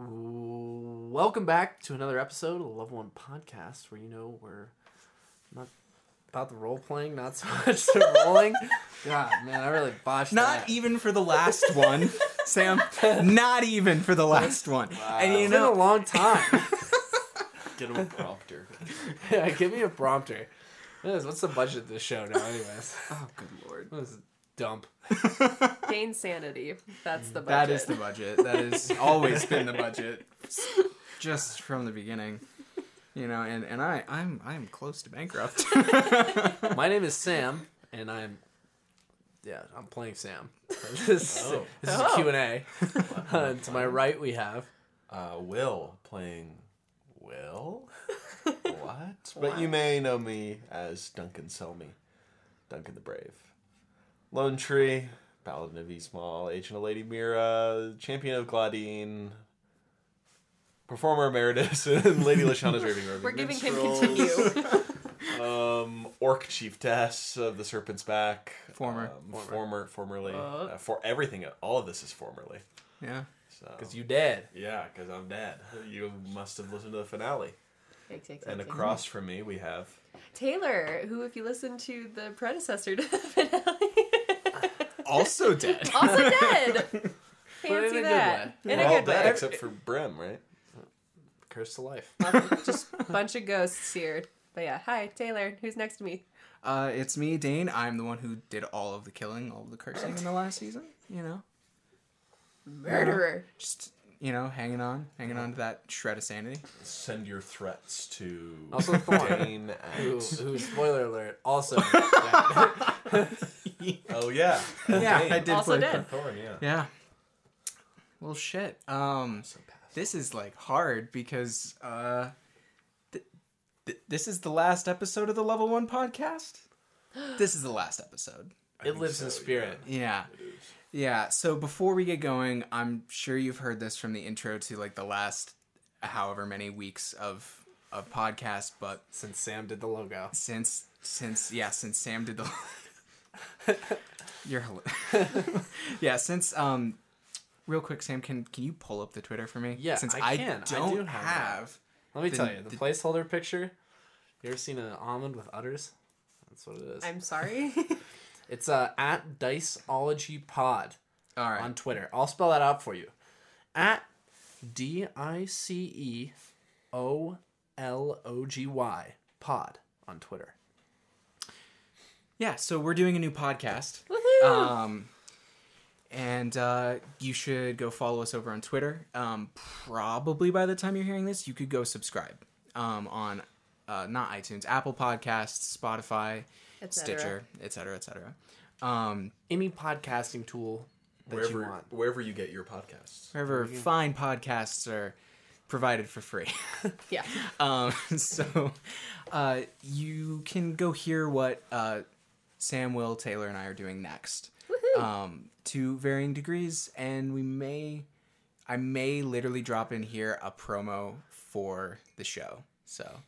Welcome back to another episode of the Level One Podcast, where you know we're not about the role playing, not so much the rolling. God, man, I really botched Not that. even for the last one, Sam. Not even for the last one. And you It's been a long time. Get him a prompter. yeah, give me a prompter. What is- What's the budget of this show now, anyways? oh good lord, What is it? Dump. Gain sanity. That's the budget. that is the budget. That has always been the budget, just from the beginning. You know, and, and I I'm I'm close to bankrupt. My name is Sam, and I'm yeah, I'm playing Sam. this Oh. this is a Q and A. And to my right, we have Uh, Will playing Will. what? But you may know me as Duncan Selmy, Duncan the Brave, Lone Tree, Paladin of Eastmall, Agent of Lady Mira, Champion of Gladine, Performer Emeritus, and Lady Lashana's Raving Road. We're giving him Minstrels, continue. Um, Orc Chiefess of the Serpent's Back. Former. Um, former. Formerly. Uh. Uh, for everything. All of this is formerly. yeah. So. because you dead. Yeah, because I'm dead. You must have listened to the finale. Yikes, yikes, And yikes, yikes. across from me, we have. Taylor, who, if you listen to the predecessor to the finale, Also dead. also dead. But in Fancy a good that. way. In We're a all good dead way. except for Brim, right? Curse to life. Just a bunch of ghosts here. But yeah, hi, Taylor. Who's next to me? Uh, it's me, Dane. I'm the one who did all of the killing, all of the cursing in the last season. You know, Murderer. just you know, hanging on, hanging on to that shred of sanity. Send your threats to Also Thorn. Dane Who, at... who, spoiler alert, also dead. Oh, yeah. Yeah, I did Also play dead. Thorn, yeah. Yeah. Well, shit. Um, So this is like hard because uh, th- th- this is the last episode of the Level One podcast. This is the last episode. I it think lives in spirit. Yeah. It is. Yeah. So before we get going, I'm sure you've heard this from the intro to like the last however many weeks of of podcast, but Since Sam did the logo. since since yeah since Sam did the you're hila- yeah since um real quick Sam can can you pull up the Twitter for me Yeah, since I can. I don't do have have Let me The- tell you, the, the- placeholder picture. You ever seen an almond with udders? That's what it is. I'm sorry. It's uh, at Diceology Pod all right on Twitter. I'll spell that out for you. At D I C E O L O G Y Pod on Twitter. Yeah so we're doing a new podcast Woohoo! um and uh, you should go follow us over on Twitter. Um, probably by the time you're hearing this, you could go subscribe um, on uh, not iTunes, Apple Podcasts, Spotify, Et. Stitcher, etc., etc. Um, Any podcasting tool that you Wherever, want. wherever you get your podcasts. wherever fine podcasts are provided for free. yeah. um, so uh, you can go hear what uh, Sam, Will, Taylor, and I are doing next. Um, to varying degrees, and we may, I may literally drop in here a promo for the show. So,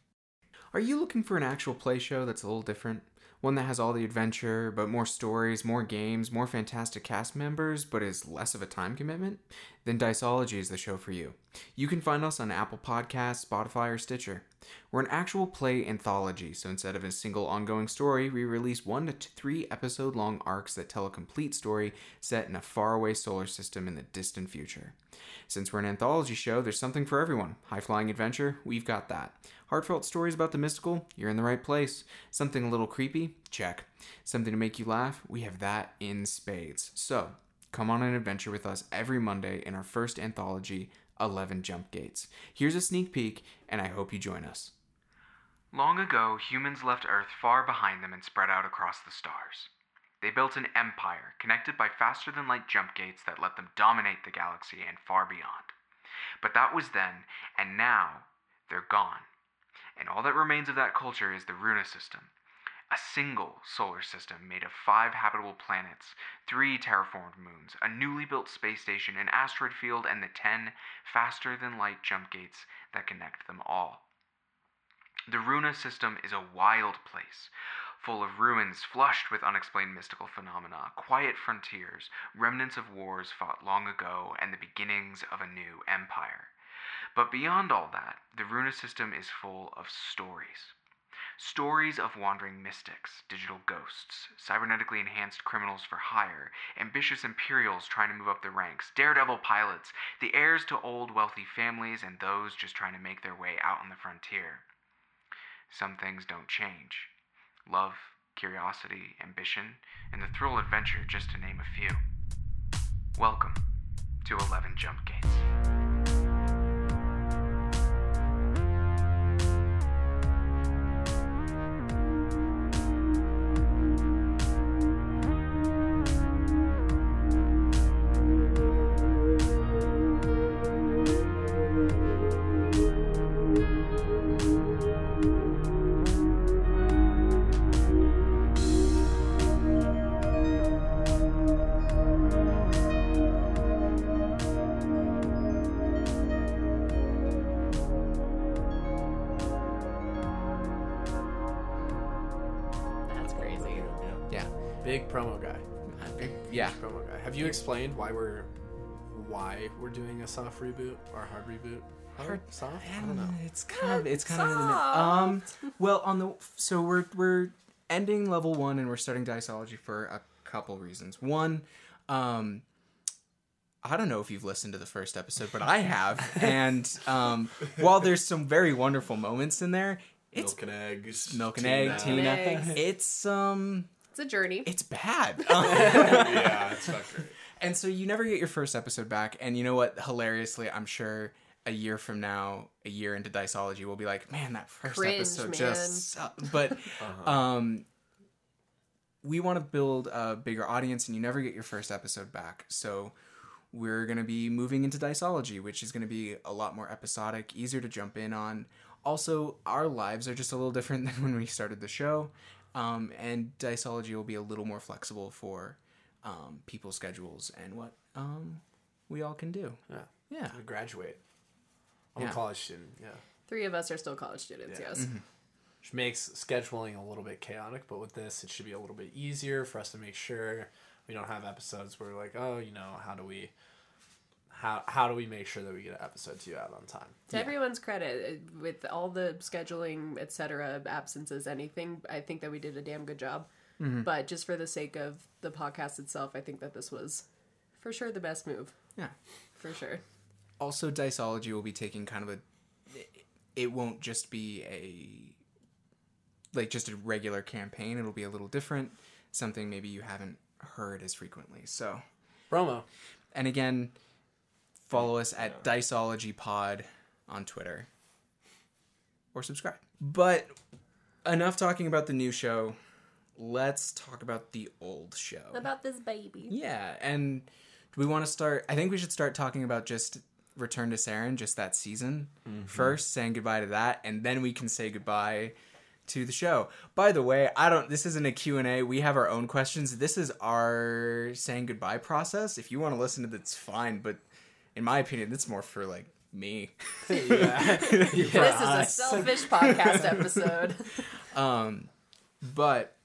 are you looking for an actual play show that's a little different? One that has all the adventure, but more stories, more games, more fantastic cast members, but is less of a time commitment? Then Diceology is the show for you. You can find us on Apple Podcasts, Spotify, or Stitcher. We're an actual play anthology, so instead of a single ongoing story, we release one to three episode long arcs that tell a complete story set in a faraway solar system in the distant future. Since we're an anthology show, there's something for everyone. High flying adventure, we've got that. Heartfelt stories about the mystical, you're in the right place. Something a little creepy, check. Something to make you laugh, we have that in spades. So, come on an adventure with us every Monday in our first anthology, 11 Jump Gates. Here's a sneak peek, and I hope you join us. Long ago, humans left Earth far behind them and spread out across the stars. They built an empire connected by faster than light jump gates that let them dominate the galaxy and far beyond. But that was then, and now they're gone. And all that remains of that culture is the Runa system, a single solar system made of five habitable planets, three terraformed moons, a newly built space station, an asteroid field, and the ten faster than light jump gates that connect them all. The Runa system is a wild place, full of ruins flushed with unexplained mystical phenomena, quiet frontiers, remnants of wars fought long ago, and the beginnings of a new empire. But beyond all that, the Runa system is full of stories. Stories of wandering mystics, digital ghosts, cybernetically enhanced criminals for hire, ambitious Imperials trying to move up the ranks, daredevil pilots, the heirs to old wealthy families, and those just trying to make their way out on the frontier. Some things don't change love, curiosity, ambition, and the thrill of adventure, just to name a few. Welcome to 11 Jump Gates. We're doing a soft reboot or hard reboot? Hard soft? I don't know. It's kind of it's kind of in the mid- Soft. um. Well, on the so we're we're ending level one and we're starting Diceology for a couple reasons. One, um, I don't know if you've listened to the first episode, but I have, and um, while there's some very wonderful moments in there, it's Milk and eggs. milk and Tina. egg, Tina. eggs. It's um, It's a journey. it's bad. Um, yeah, it's not great. And so you never get your first episode back. And you know what? Hilariously, I'm sure a year from now, a year into Diceology, we'll be like, man, that first Cringe, episode man. just sucked. But um, we want to build a bigger audience, and you never get your first episode back. So we're going to be moving into Diceology, which is going to be a lot more episodic, easier to jump in on. Also, our lives are just a little different than when we started the show. Um, and Diceology will be a little more flexible for um, people's schedules and what um, we all can do. Yeah. Yeah. I graduate. I'm Yeah. a college student, yeah. Three of us are still college students, Yeah. yes. Which makes scheduling a little bit chaotic, but with this, it should be a little bit easier for us to make sure we don't have episodes where we're like, oh, you know, how do we, how how do we make sure that we get an episode to you out on time? To everyone's credit, uh, with all the scheduling, etc., absences, anything, I think that we did a damn good job. Mm-hmm. But just for the sake of the podcast itself, I think that this was for sure the best move. Yeah. For sure. Also, Diceology will be taking kind of a. It won't just be a. Like just a regular campaign. It'll be a little different. Something maybe you haven't heard as frequently. So, Promo. and again, follow us at Diceology Pod on Twitter. Or subscribe. But enough talking about the new show. Let's talk about the old show. About this baby. Yeah, and do we want to start? I think we should start talking about just Return to Serein, just that season first, saying goodbye to that, and then we can say goodbye to the show. By the way, I don't. This isn't a Q and A. We have our own questions. This is our saying goodbye process. If you want to listen to this, fine. But in my opinion, it's more for like me. yeah. This is a selfish podcast episode. Um, but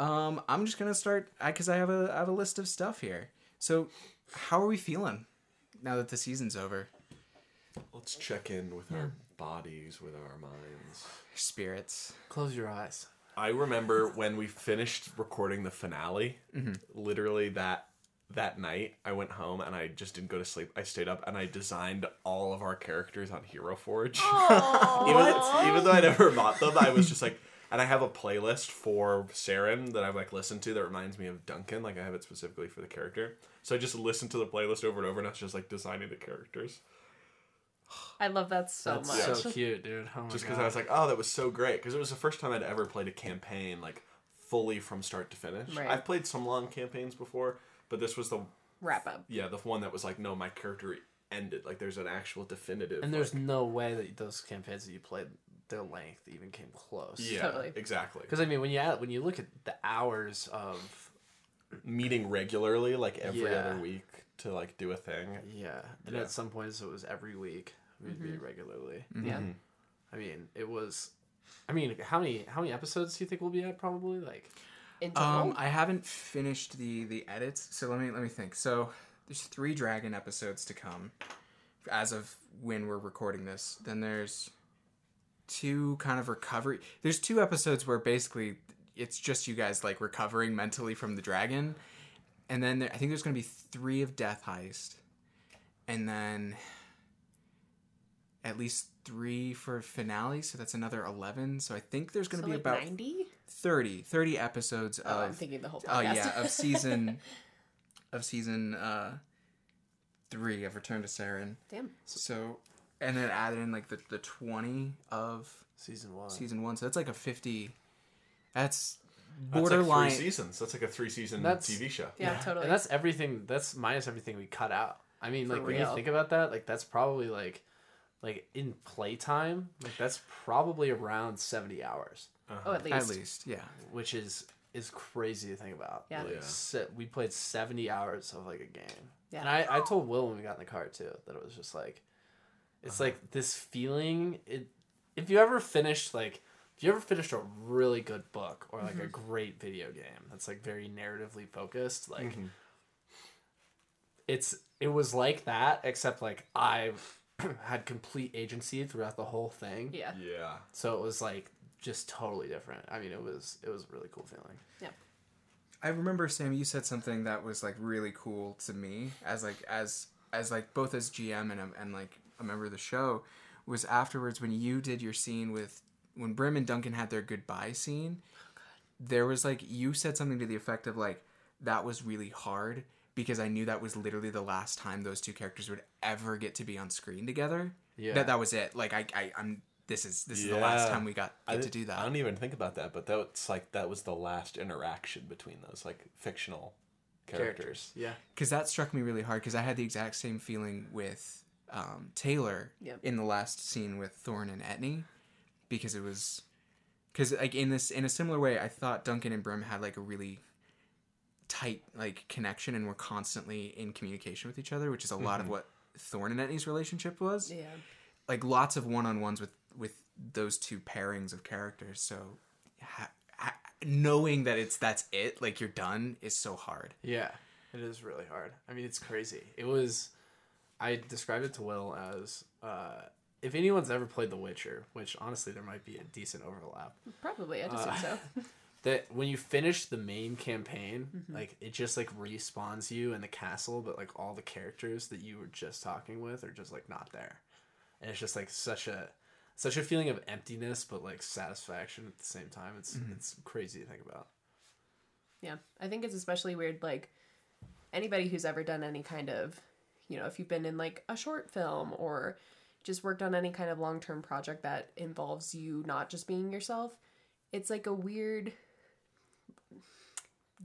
um, I'm just gonna start because I have a I have a list of stuff here. So, how are we feeling now that the season's over? Let's check in with our bodies, with our minds. Spirits. Close your eyes. I remember when we finished recording the finale. Literally that that night, I went home and I just didn't go to sleep. I stayed up and I designed all of our characters on Hero Forge. even, even though I never bought them, I was just like, and I have a playlist for Serein that I've like listened to that reminds me of Duncan. Like I have it specifically for the character. So I just listen to the playlist over and over, and I was just like designing the characters. I love that so That's much. so cute, dude. Oh my Just because I was like, oh, that was so great. Because it was the first time I'd ever played a campaign like fully from start to finish. Right. I've played some long campaigns before, but this was the Wrap up. yeah the one that was like, no, my character ended. Like there's an actual definitive. and there's like- no way that those campaigns that you played, their length even came close. yeah, Totally. exactly. Because I mean, when you add, when you look at the hours of meeting regularly, like every Yeah. other week, to like do a thing. yeah, and Yeah. at some points it was every week. We'd be regularly. Yeah. I mean, it was. I mean, how many how many episodes do you think we'll be at? Probably like In total. Um, I haven't finished the the edits, so let me let me think. So there's three dragon episodes to come. as of when we're recording this. Then there's two kind of recovery. There's two episodes where basically it's just you guys like recovering mentally from the dragon, and then there, I think there's gonna be three of Death Heist, and then at least three for finale. So that's another eleven. So I think there's gonna So be like about 90? 30, 30 episodes Oh, I'm of thinking the whole oh yeah of season of season uh three of Return to Serein. Damn. So and then add in like the, the twenty of Season one. season one. So that's like a fifty. That's That's borderline. like three seasons. That's like a three season That's- TV show. Yeah, totally. And that's everything. That's minus everything we cut out. I mean, For like when you think about that, like that's probably like, like in playtime, like that's probably around seventy hours, uh-huh. oh, at least. at least, yeah. which is is crazy to think about. Yeah. Like, Yeah. se- we played seventy hours of like a game. Yeah. And I, I told Will when we got in the car too that it was just like, it's uh-huh. like this feeling. It if you ever finished like if you ever finished a really good book or like a mm-hmm. great video game that's like very narratively focused, like mm-hmm. it's it was like that except like I had complete agency throughout the whole thing. Yeah. Yeah. So it was like just totally different. I mean, it was it was a really cool feeling. Yeah. I remember Sam, you said something that was like really cool to me as like as as like both as GM and um, and like a member of the show was afterwards when you did your scene with when Brim and Duncan had their goodbye scene. There was like you said something to the effect of like that was really hard because I knew that was literally the last time those two characters would ever get to be on screen together. Yeah. That that was it. Like I, I I'm this is this is the last time we got get to do that. I don't even think about that, but that's like that was the last interaction between those like fictional characters. Yeah. because that struck me really hard because I had the exact same feeling with um, Taylor Yep. in the last scene with Thorn and Etney because it was because like in this in a similar way I thought Duncan and Brim had like a really tight like connection and were constantly in communication with each other which is a lot of what Thorn and Etney's relationship was Yeah. like lots of one-on-ones with with those two pairings of characters so ha- ha- knowing that it's that's it like you're done is so hard Yeah, it is really hard. I mean, it's crazy. It was. I described it to Will as uh, if anyone's ever played The Witcher, which honestly there might be a decent overlap. Probably. I just Uh, think so. That when you finish the main campaign, Mm-hmm. like it just like respawns you in the castle, but like all the characters that you were just talking with are just like not there, and it's just like such a such a feeling of emptiness, but like satisfaction at the same time. It's it's crazy to think about. Yeah, I think it's especially weird. Like anybody who's ever done any kind of, you know, if you've been in like a short film or just worked on any kind of long term project that involves you not just being yourself, it's like a weird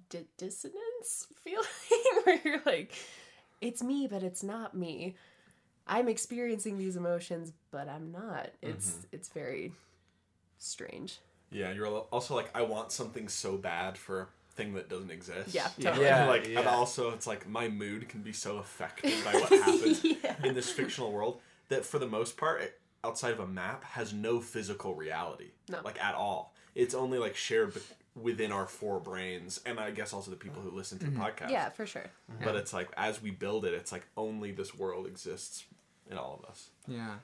di- dissonance feeling where you're like, it's me, but it's not me. I'm experiencing these emotions, but I'm not. It's mm-hmm. it's very strange. Yeah, you're also like, I want something so bad for thing that doesn't exist. Yeah, Yeah. totally. Yeah. like, and also it's like my mood can be so affected by what happens Yeah. in this fictional world that for the most part, it, outside of a map, has no physical reality, No. like at all. It's only like shared be- within our four brains, and I guess also the people who listen to the mm-hmm. podcast. Yeah, for sure. But it's like as we build it, it's like only this world exists in all of us. Yeah.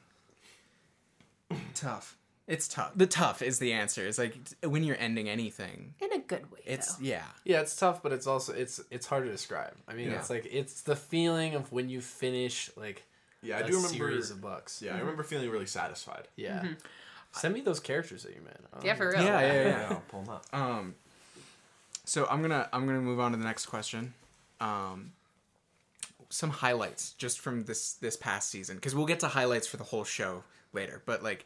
tough. It's tough. The tough is the answer. It's like when you're ending anything. In a good way. It's though. yeah. Yeah, it's tough, but it's also it's it's hard to describe. I mean, Yeah. it's like it's the feeling of when you finish like Yeah, I a do remember. series of books. Yeah, I remember feeling really satisfied. yeah. Send me those characters that you made. Um, Yeah, for real. Yeah, yeah, yeah. I'll pull them up. Um so I'm going to I'm going to move on to the next question. Um some highlights just from this this past season cuz we'll get to highlights for the whole show later, but like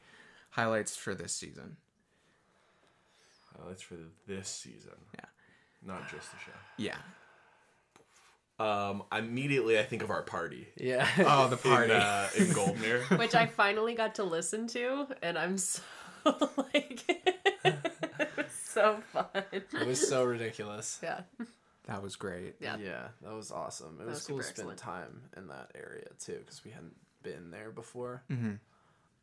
highlights for this season. Highlights for this season. Yeah. Not just the show. Yeah. Um, immediately I think of our party Yeah. Oh, the in, party. uh, in Goldmere. Which I finally got to listen to, and I'm so like, it was so fun. it was so ridiculous. Yeah. that was great. Yeah. Yeah, that was awesome. It was, was cool to spend excellent. time in that area too because we hadn't been there before. Mhm.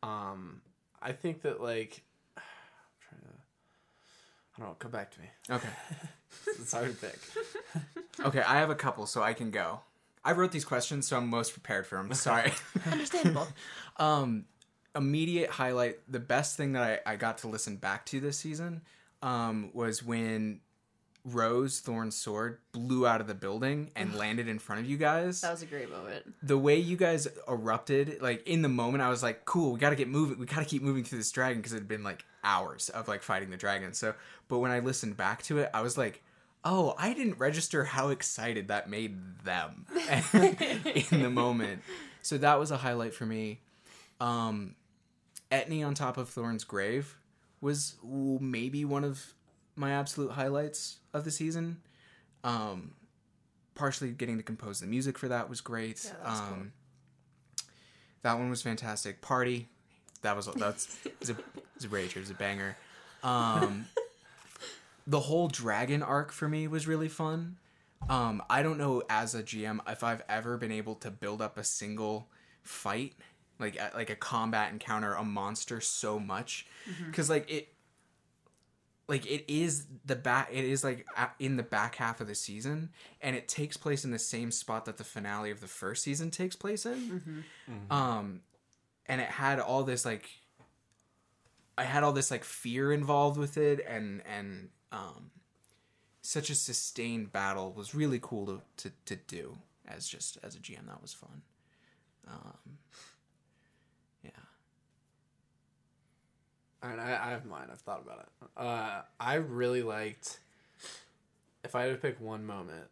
Um, I think that like, I'm trying to, I don't know. Come back to me. Okay. It's hard to pick. Okay, I have a couple so I can go. I wrote these questions, so I'm most prepared for them. Sorry. Understandable. um, immediate highlight. The best thing that I, I got to listen back to this season um, was when Rose Thorn's sword blew out of the building and landed in front of you guys. that was a great moment. the way you guys erupted, like in the moment, I was like, "Cool, we got to get moving. We got to keep moving through this dragon because it had been like hours of like fighting the dragon." So, but when I listened back to it, I was like, "Oh, I didn't register how excited that made them in the moment." So that was a highlight for me. Um, Etney on top of Thorn's grave was maybe one of my absolute highlights of the season. Um, partially getting to compose the music for that was great. Yeah, that's cool. um, That one was fantastic. Party, that was that's was a, a rager, it was a banger. Um, the whole dragon arc for me was really fun. Um, I don't know as a GM if I've ever been able to build up a single fight, like like a combat encounter, a monster so much, because like it, like it is the back, it is like in the back half of the season, and it takes place in the same spot that the finale of the first season takes place in. Um, and it had all this like, I had all this like fear involved with it, and and um, such a sustained battle was really cool to, to, to do as just as a GM. That was fun. Um, All right, I, I have mine. I've thought about it. Uh, I really liked. If I had to pick one moment,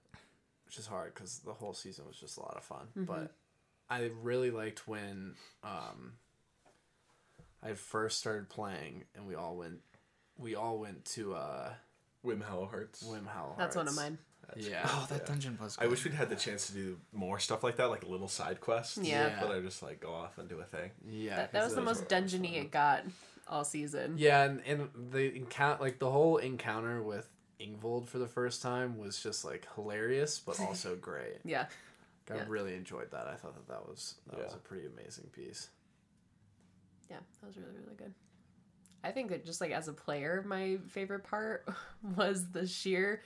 which is hard because the whole season was just a lot of fun, but I really liked when um, I first started playing and we all went, we all went to uh, Wim Hollow Hearts. Wim Howell. That's one of Hearts. mine. Yeah. Oh, that dungeon was. Good. I wish we'd had the chance to do more stuff like that, like little side quests. Yeah. But I just like go off and do a thing. Yeah. That, that 'cause was the most were dungeony it got all season. Yeah, and, and the encounter, like the whole encounter with Ingvold for the first time was just like hilarious, but also great. Yeah. I Yeah. really enjoyed that. I thought that that was that was a pretty amazing piece. Yeah, that was really really good. I think that just like as a player, my favorite part was the sheer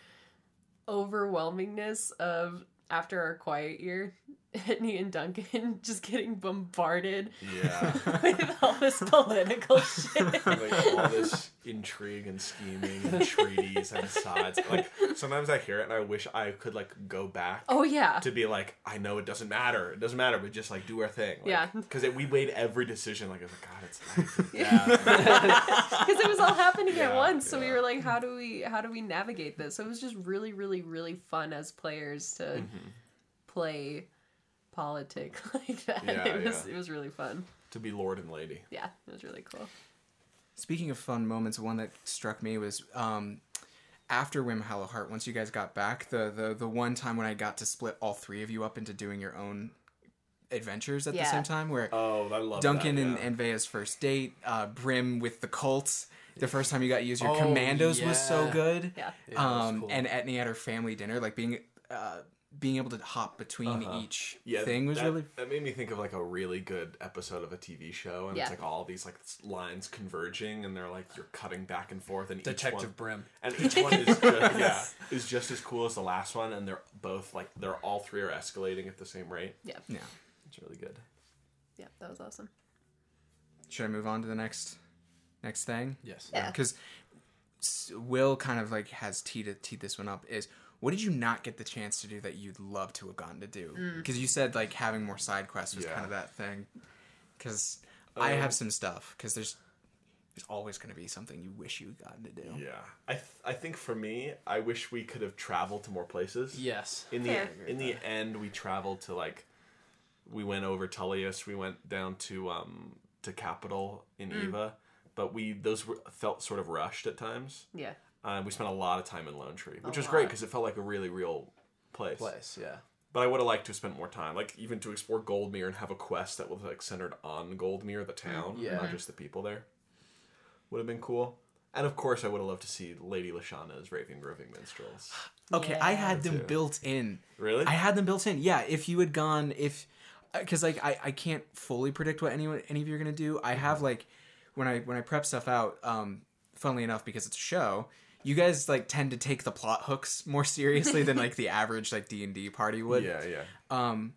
overwhelmingness of after our quiet year, Etney and Duncan just getting bombarded Yeah. with all this political shit. like all this intrigue and scheming and treaties and sides. Like sometimes I hear it and I wish I could like go back Oh yeah. to be like, I know it doesn't matter. It doesn't matter, but just like do our thing. Like, Yeah. Because we weighed every decision. Like I was like, God, it's. Nice. Yeah, because it was all happening at once so we were like how do we how do we navigate this so it was just really really really fun as players to Mm-hmm. play politic like that Yeah, it was yeah. it was really fun to be Lord and Lady. yeah it was really cool Speaking of fun moments, one that struck me was um, after Wim Hallowheart. Once you guys got back, the, the the one time when I got to split all three of you up into doing your own adventures at the same time, where Oh, I love Duncan that, and, yeah. and Vea's first date, uh, Brim with the cults. The first time you got to use your Oh, commandos was so good. yeah Yeah, um, cool. and Etney at her family dinner, like being uh, being able to hop between Uh-huh. each yeah, thing was that, really That made me think of like a really good episode of a TV show, and Yeah. it's like all these like lines converging, and they're like you're cutting back and forth, and each Detective one, Brim. and each one is just, yeah is just as cool as the last one, and they're both like they're all three are escalating at the same rate. yeah yeah. It's really good. yeah that was awesome Should I move on to the next next thing? Yes. Yeah. because Will kind of like has teed to teed this one up. Is what did you not get the chance to do that you'd love to have gotten to do? Because you said like having more side quests was Yeah. kind of that thing. Because I Um, have some stuff. Because there's there's always going to be something you wish you'd gotten to do. Yeah, I th- I think for me, I wish we could have traveled to more places. Yes. In the Fair. in the end, we traveled to like, we went over Tullius. We went down to um to Capital in Mm. Eva, but we those were, felt sort of rushed at times. yeah Uh, we spent a lot of time in Lone Tree, which A was great lot. because it felt like a really real place. Place. Yeah. But I would have liked to have spent more time, like even to explore Goldmere and have a quest that was like centered on Goldmere, the town, Yeah. not just the people there. Would have been cool. And of course, I would have loved to see Lady Lashana's Raving Roving Minstrels. Okay, I had them too. built in. Really? I had them built in. Yeah, if you had gone, if because like I, I can't fully predict what anyone any of you are gonna do. I have like when I when I prep stuff out. Um, funnily enough, because it's a show, you guys like tend to take the plot hooks more seriously than like the average like D and D party would. Yeah, yeah. Um,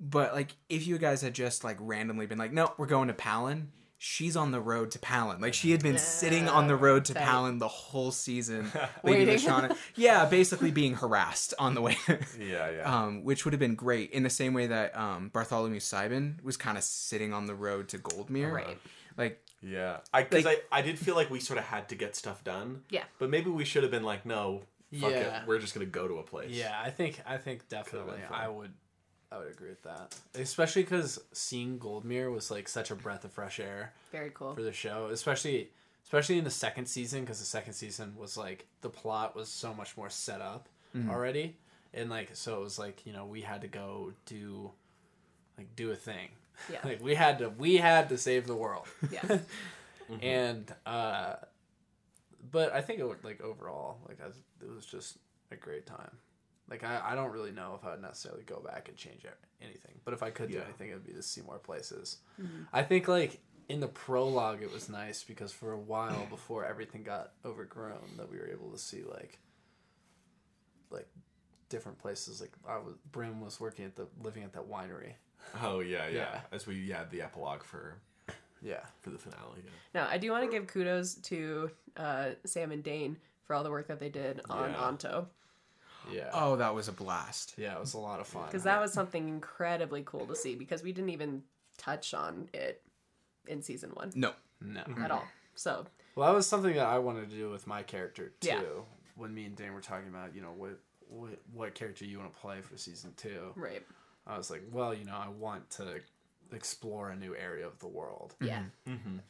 but like if you guys had just like randomly been like, no, we're going to Palin. She's on the road to Palin. Like she had been sitting on the road to Tight. Palin the whole season. Lady Waiting. Lashana, yeah, basically being harassed on the way. Yeah, yeah. um, which would have been great in the same way that um, Bartholomew Sibin was kind of sitting on the road to Goldmere. Right. Like yeah. I because like- I, I did feel like we sort of had to get stuff done. Yeah. But maybe we should have been like, no, fuck Yeah. it. We're just gonna go to a place. Yeah, I think I think definitely. I would I would agree with that. Especially because seeing Goldmere was like such a breath of fresh air Very cool. for the show, especially especially in the second season because the second season was like the plot was so much more set up mm-hmm. already, and like so it was like you know we had to go do like do a thing. Yeah. like we had to we had to save the world. Yeah. and uh but i think it would like overall like I, it was just a great time like I, I don't really know if i would necessarily go back and change e- anything but if i could do Yeah. anything it would be to see more places i think like in the prologue it was nice because for a while before everything got overgrown that we were able to see like like different places like i was brim was working at the living at that winery Oh yeah, yeah. Yeah. As we yeah the epilogue for yeah for the finale. Yeah. Now, I do want to give kudos to uh, Sam and Dane for all the work that they did on Yeah. Anto. yeah oh, that was a blast. yeah it was a lot of fun Because that was something incredibly cool to see because we didn't even touch on it in season one No, no at all. So, Well, that was something that I wanted to do with my character too. Yeah. When me and Dane were talking about, you know, what what, what character you want to play for season two, right. I was like, well, you know, I want to explore a new area of the world. Yeah.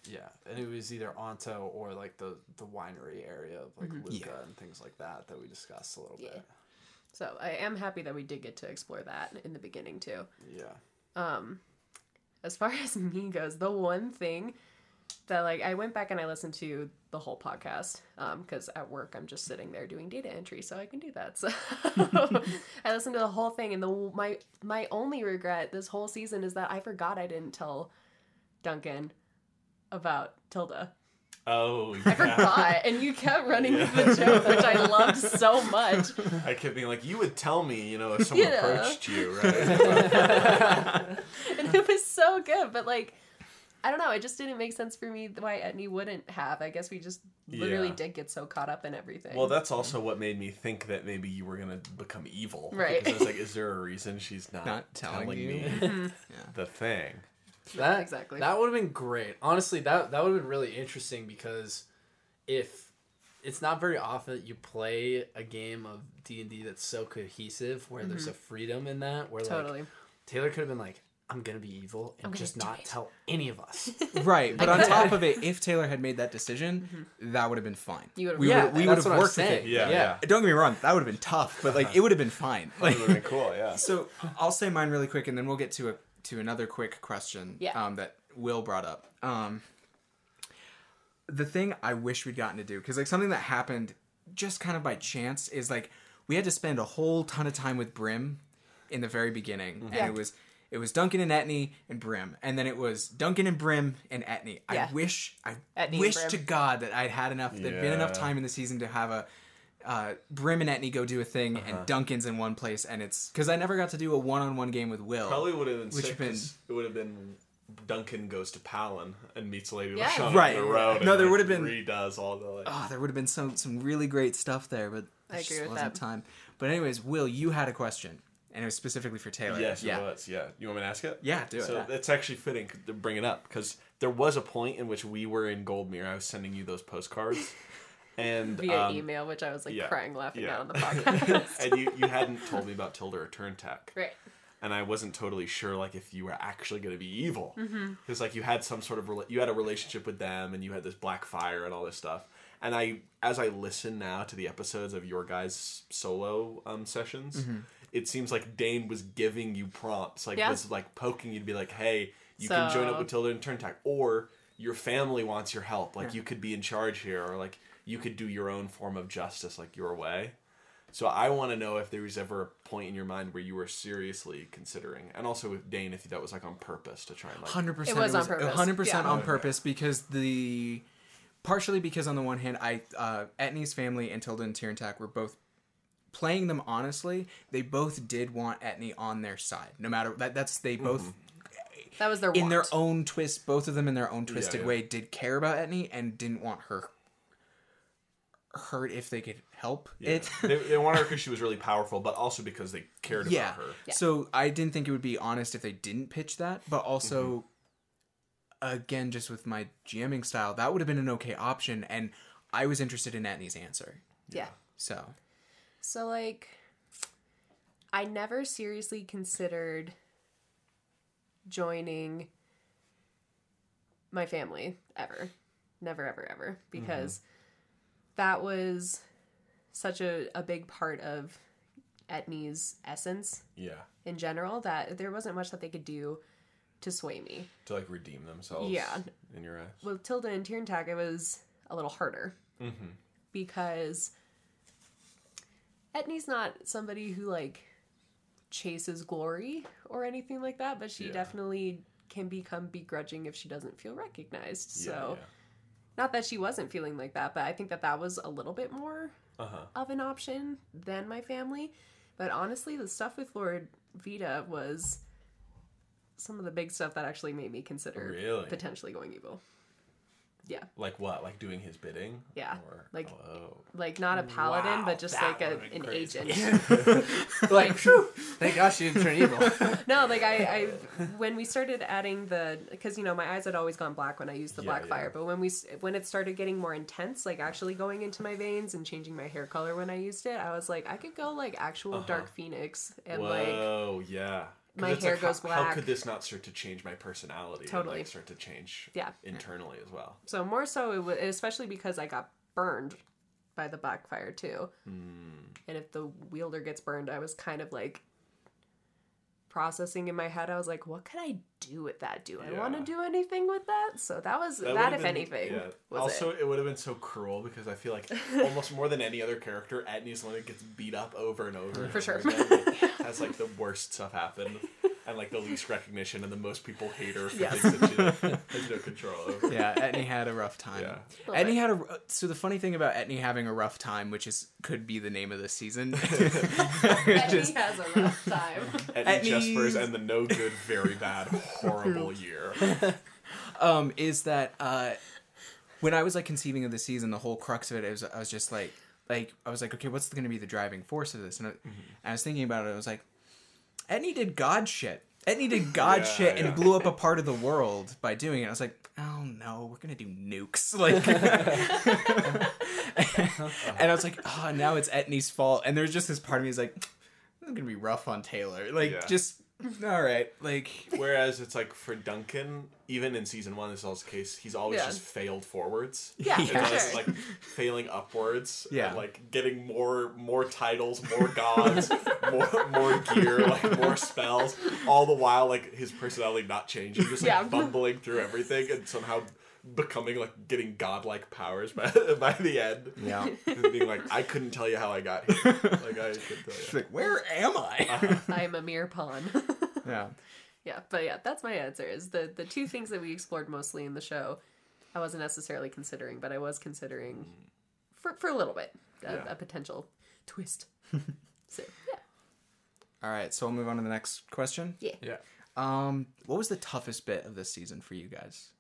Yeah, and it was either Onto or like the the winery area of like Luca Yeah. and things like that that we discussed a little Yeah. bit. So, I am happy that we did get to explore that in the beginning, too. Yeah. Um, as far as me goes, the one thing that like I went back and I listened to the whole podcast um, because at work I'm just sitting there doing data entry, so I can do that. So I listened to the whole thing, and the my my only regret this whole season is that I forgot I didn't tell Duncan about Tilda. Oh yeah. I forgot, and you kept running with the joke, which I loved so much. I kept being like, you would tell me, you know, if someone Yeah. approached you, right? and it was so good but like i don't know it just didn't make sense for me why Etney wouldn't have i guess we just literally Yeah. did get so caught up in everything well, that's also what made me think that maybe you were gonna become evil. Right. Because I was like, is there a reason she's not, Not telling telling, you? me the thing? That exactly. That would have been great. Honestly, that that would have been really interesting because if it's not very often that you play a game of D and D that's so cohesive, where there's a freedom in that, where Mm-hmm. totally like Taylor could have been like, "I'm gonna be evil and just not it." tell any of us." right. But on top of it, if Taylor had made that decision, that would have been fine. You would've- we Yeah, would we would have worked with it. Yeah, Yeah. yeah. Don't get me wrong, that would have been tough, but like it would have been fine. Like, would have been cool, yeah. so I'll say mine really quick, and then we'll get to a to another quick question. Yeah. Um, that Will brought up. Um, the thing I wish we'd gotten to do because like something that happened just kind of by chance is like we had to spend a whole ton of time with Brim in the very beginning, and Yeah. it was. It was Duncan and Etney and Brim, and then it was Duncan and Brim and Etney. Yeah. I wish, I Etney wish to God that I'd had enough, there'd been enough time in the season to have a uh, Brim and Etney go do a thing, Uh-huh. and Duncan's in one place, and it's because I never got to do a one-on-one game with Will. Probably would have been Which sick. have been- It would have been Duncan goes to Palin and meets Lady Yeah. Lashana Right. on the road. No, and, there would have been- redoes all the like. Oh, there would have been some some really great stuff there, but I there agree just with wasn't that. time. But anyways, Will, you had a question, and it was specifically for Taylor. Yes, yeah, it was. Yeah, you want me to ask it? Yeah, do it. So Yeah. it's actually fitting to bring it up because there was a point in which we were in Goldmere. I was sending you those postcards, and via um, email which i was like yeah, crying laughing yeah. out on the podcast and you you hadn't told me about Tilda or Turn Tech. right and I wasn't totally sure like if you were actually going to be evil Mm-hmm. because like you had some sort of rela- you had a relationship with them and you had this black fire and all this stuff and I as I listen now to the episodes of your guys solo um, sessions Mm-hmm. It seems like Dane was giving you prompts like Yeah. was like poking you to be like hey you can join up with Tilda and Turntack or your family wants your help like you could be in charge here or like you could do your own form of justice like your way so I want to know if there was ever a point in your mind where you were seriously considering, and also with Dane, if that was like on purpose to try and like. hundred percent. It was on purpose. Hundred percent on purpose because the partially because on the one hand, I uh, Etni's family and Tilda and Tirantak were both playing them honestly. They both did want Etni on their side, no matter that. That's they mm-hmm. both That was their in their own twist. Both of them in their own twisted yeah. way did care about Etni and didn't want her hurt if they could help it. they, they wanted her because she was really powerful, but also because they cared yeah. about her. So I didn't think it would be honest if they didn't pitch that, but also mm-hmm. again just with my GMing style, that would have been an okay option and I was interested in Etni's answer. yeah. So, So like I never seriously considered joining my family ever. Never ever ever because mm-hmm. that was such a, a big part of Etni's essence Yeah. in general that there wasn't much that they could do to sway me. To like redeem themselves. Yeah. In your eyes. with Tilda and Tierntag, it was a little harder mm-hmm. because Etni's not somebody who like chases glory or anything like that, but she Yeah. definitely can become begrudging if she doesn't feel recognized. So, yeah. not that she wasn't feeling like that, but I think that that was a little bit more Uh huh. of an option than my family. But honestly, the stuff with Lord Vita was some of the big stuff that actually made me consider Really? potentially going evil. Yeah. Like what? Like doing his bidding? Yeah, Or, like- oh. like not a paladin, Wow, but just like a, an crazy. agent. like, phew, thank gosh you didn't turn evil. no, like I, I, when we started adding the, because you know my eyes had always gone black when I used the Yeah, black yeah. fire, but when we, when it started getting more intense, like actually going into my veins and changing my hair color when I used it, I was like, I could go like actual dark uh-huh. phoenix and like, Whoa, yeah. My hair like, goes How, black. How could this not start to change my personality? Totally. Like, start to change Yeah. internally as well. so more so, it was, especially because I got burned by the backfire too, Hmm. and if the wielder gets burned, I was kind of like processing in my head. I was like, what could I do with that? Do I want to do anything with that? So that was that, would've if been- anything, yeah. was also, it. it, would have been so cruel because I feel like almost more than any other character, one that gets beat up over and over. and For sure. over again. Like, the worst stuff happen and like the least recognition and the most people hate her for Yes. things that she like, has no control over. yeah, Etni had a rough time. Yeah. Little Etni had a so the funny thing about Etni having a rough time, which is could be the name of the season, Etni has a rough time. Etni Etni's- Jespers and the no good, very bad, horrible year. um, is that uh, when I was like conceiving of the season, the whole crux of it is I was just like, like I was like, okay, what's going to be the driving force of this? And I, Mm-hmm. I was thinking about it. I was like, Etni did God shit. Etni did God Yeah, shit yeah. and blew up a part of the world by doing it. I was like, oh no, we're gonna do nukes. Like, and I was like, oh, now it's Etni's fault. And there's just this part of me is like, hmm, this is gonna be rough on Taylor. Like, Yeah. just all right. Like, Whereas it's like for Duncan, even in season one, this is also the case. He's always Yeah. just failed forwards. Yeah, It's for always, sure. like failing upwards. Yeah. And, like getting more more titles, more gods, more more gear, like more spells. All the while, like his personality not changing, just like Yeah. bumbling through everything and somehow becoming like getting godlike powers by by the end. yeah. And being like, I couldn't tell you how I got here. Like I could tell She's you. like, where am I? I'm a mere pawn. yeah. yeah, but yeah, that's my answer. Is the the two things that we explored mostly in the show. I wasn't necessarily considering, but I was considering for for a little bit a, Yeah. a potential twist. so yeah, All right, so we'll move on to the next question. yeah. Yeah. Um, what was the toughest bit of this season for you guys?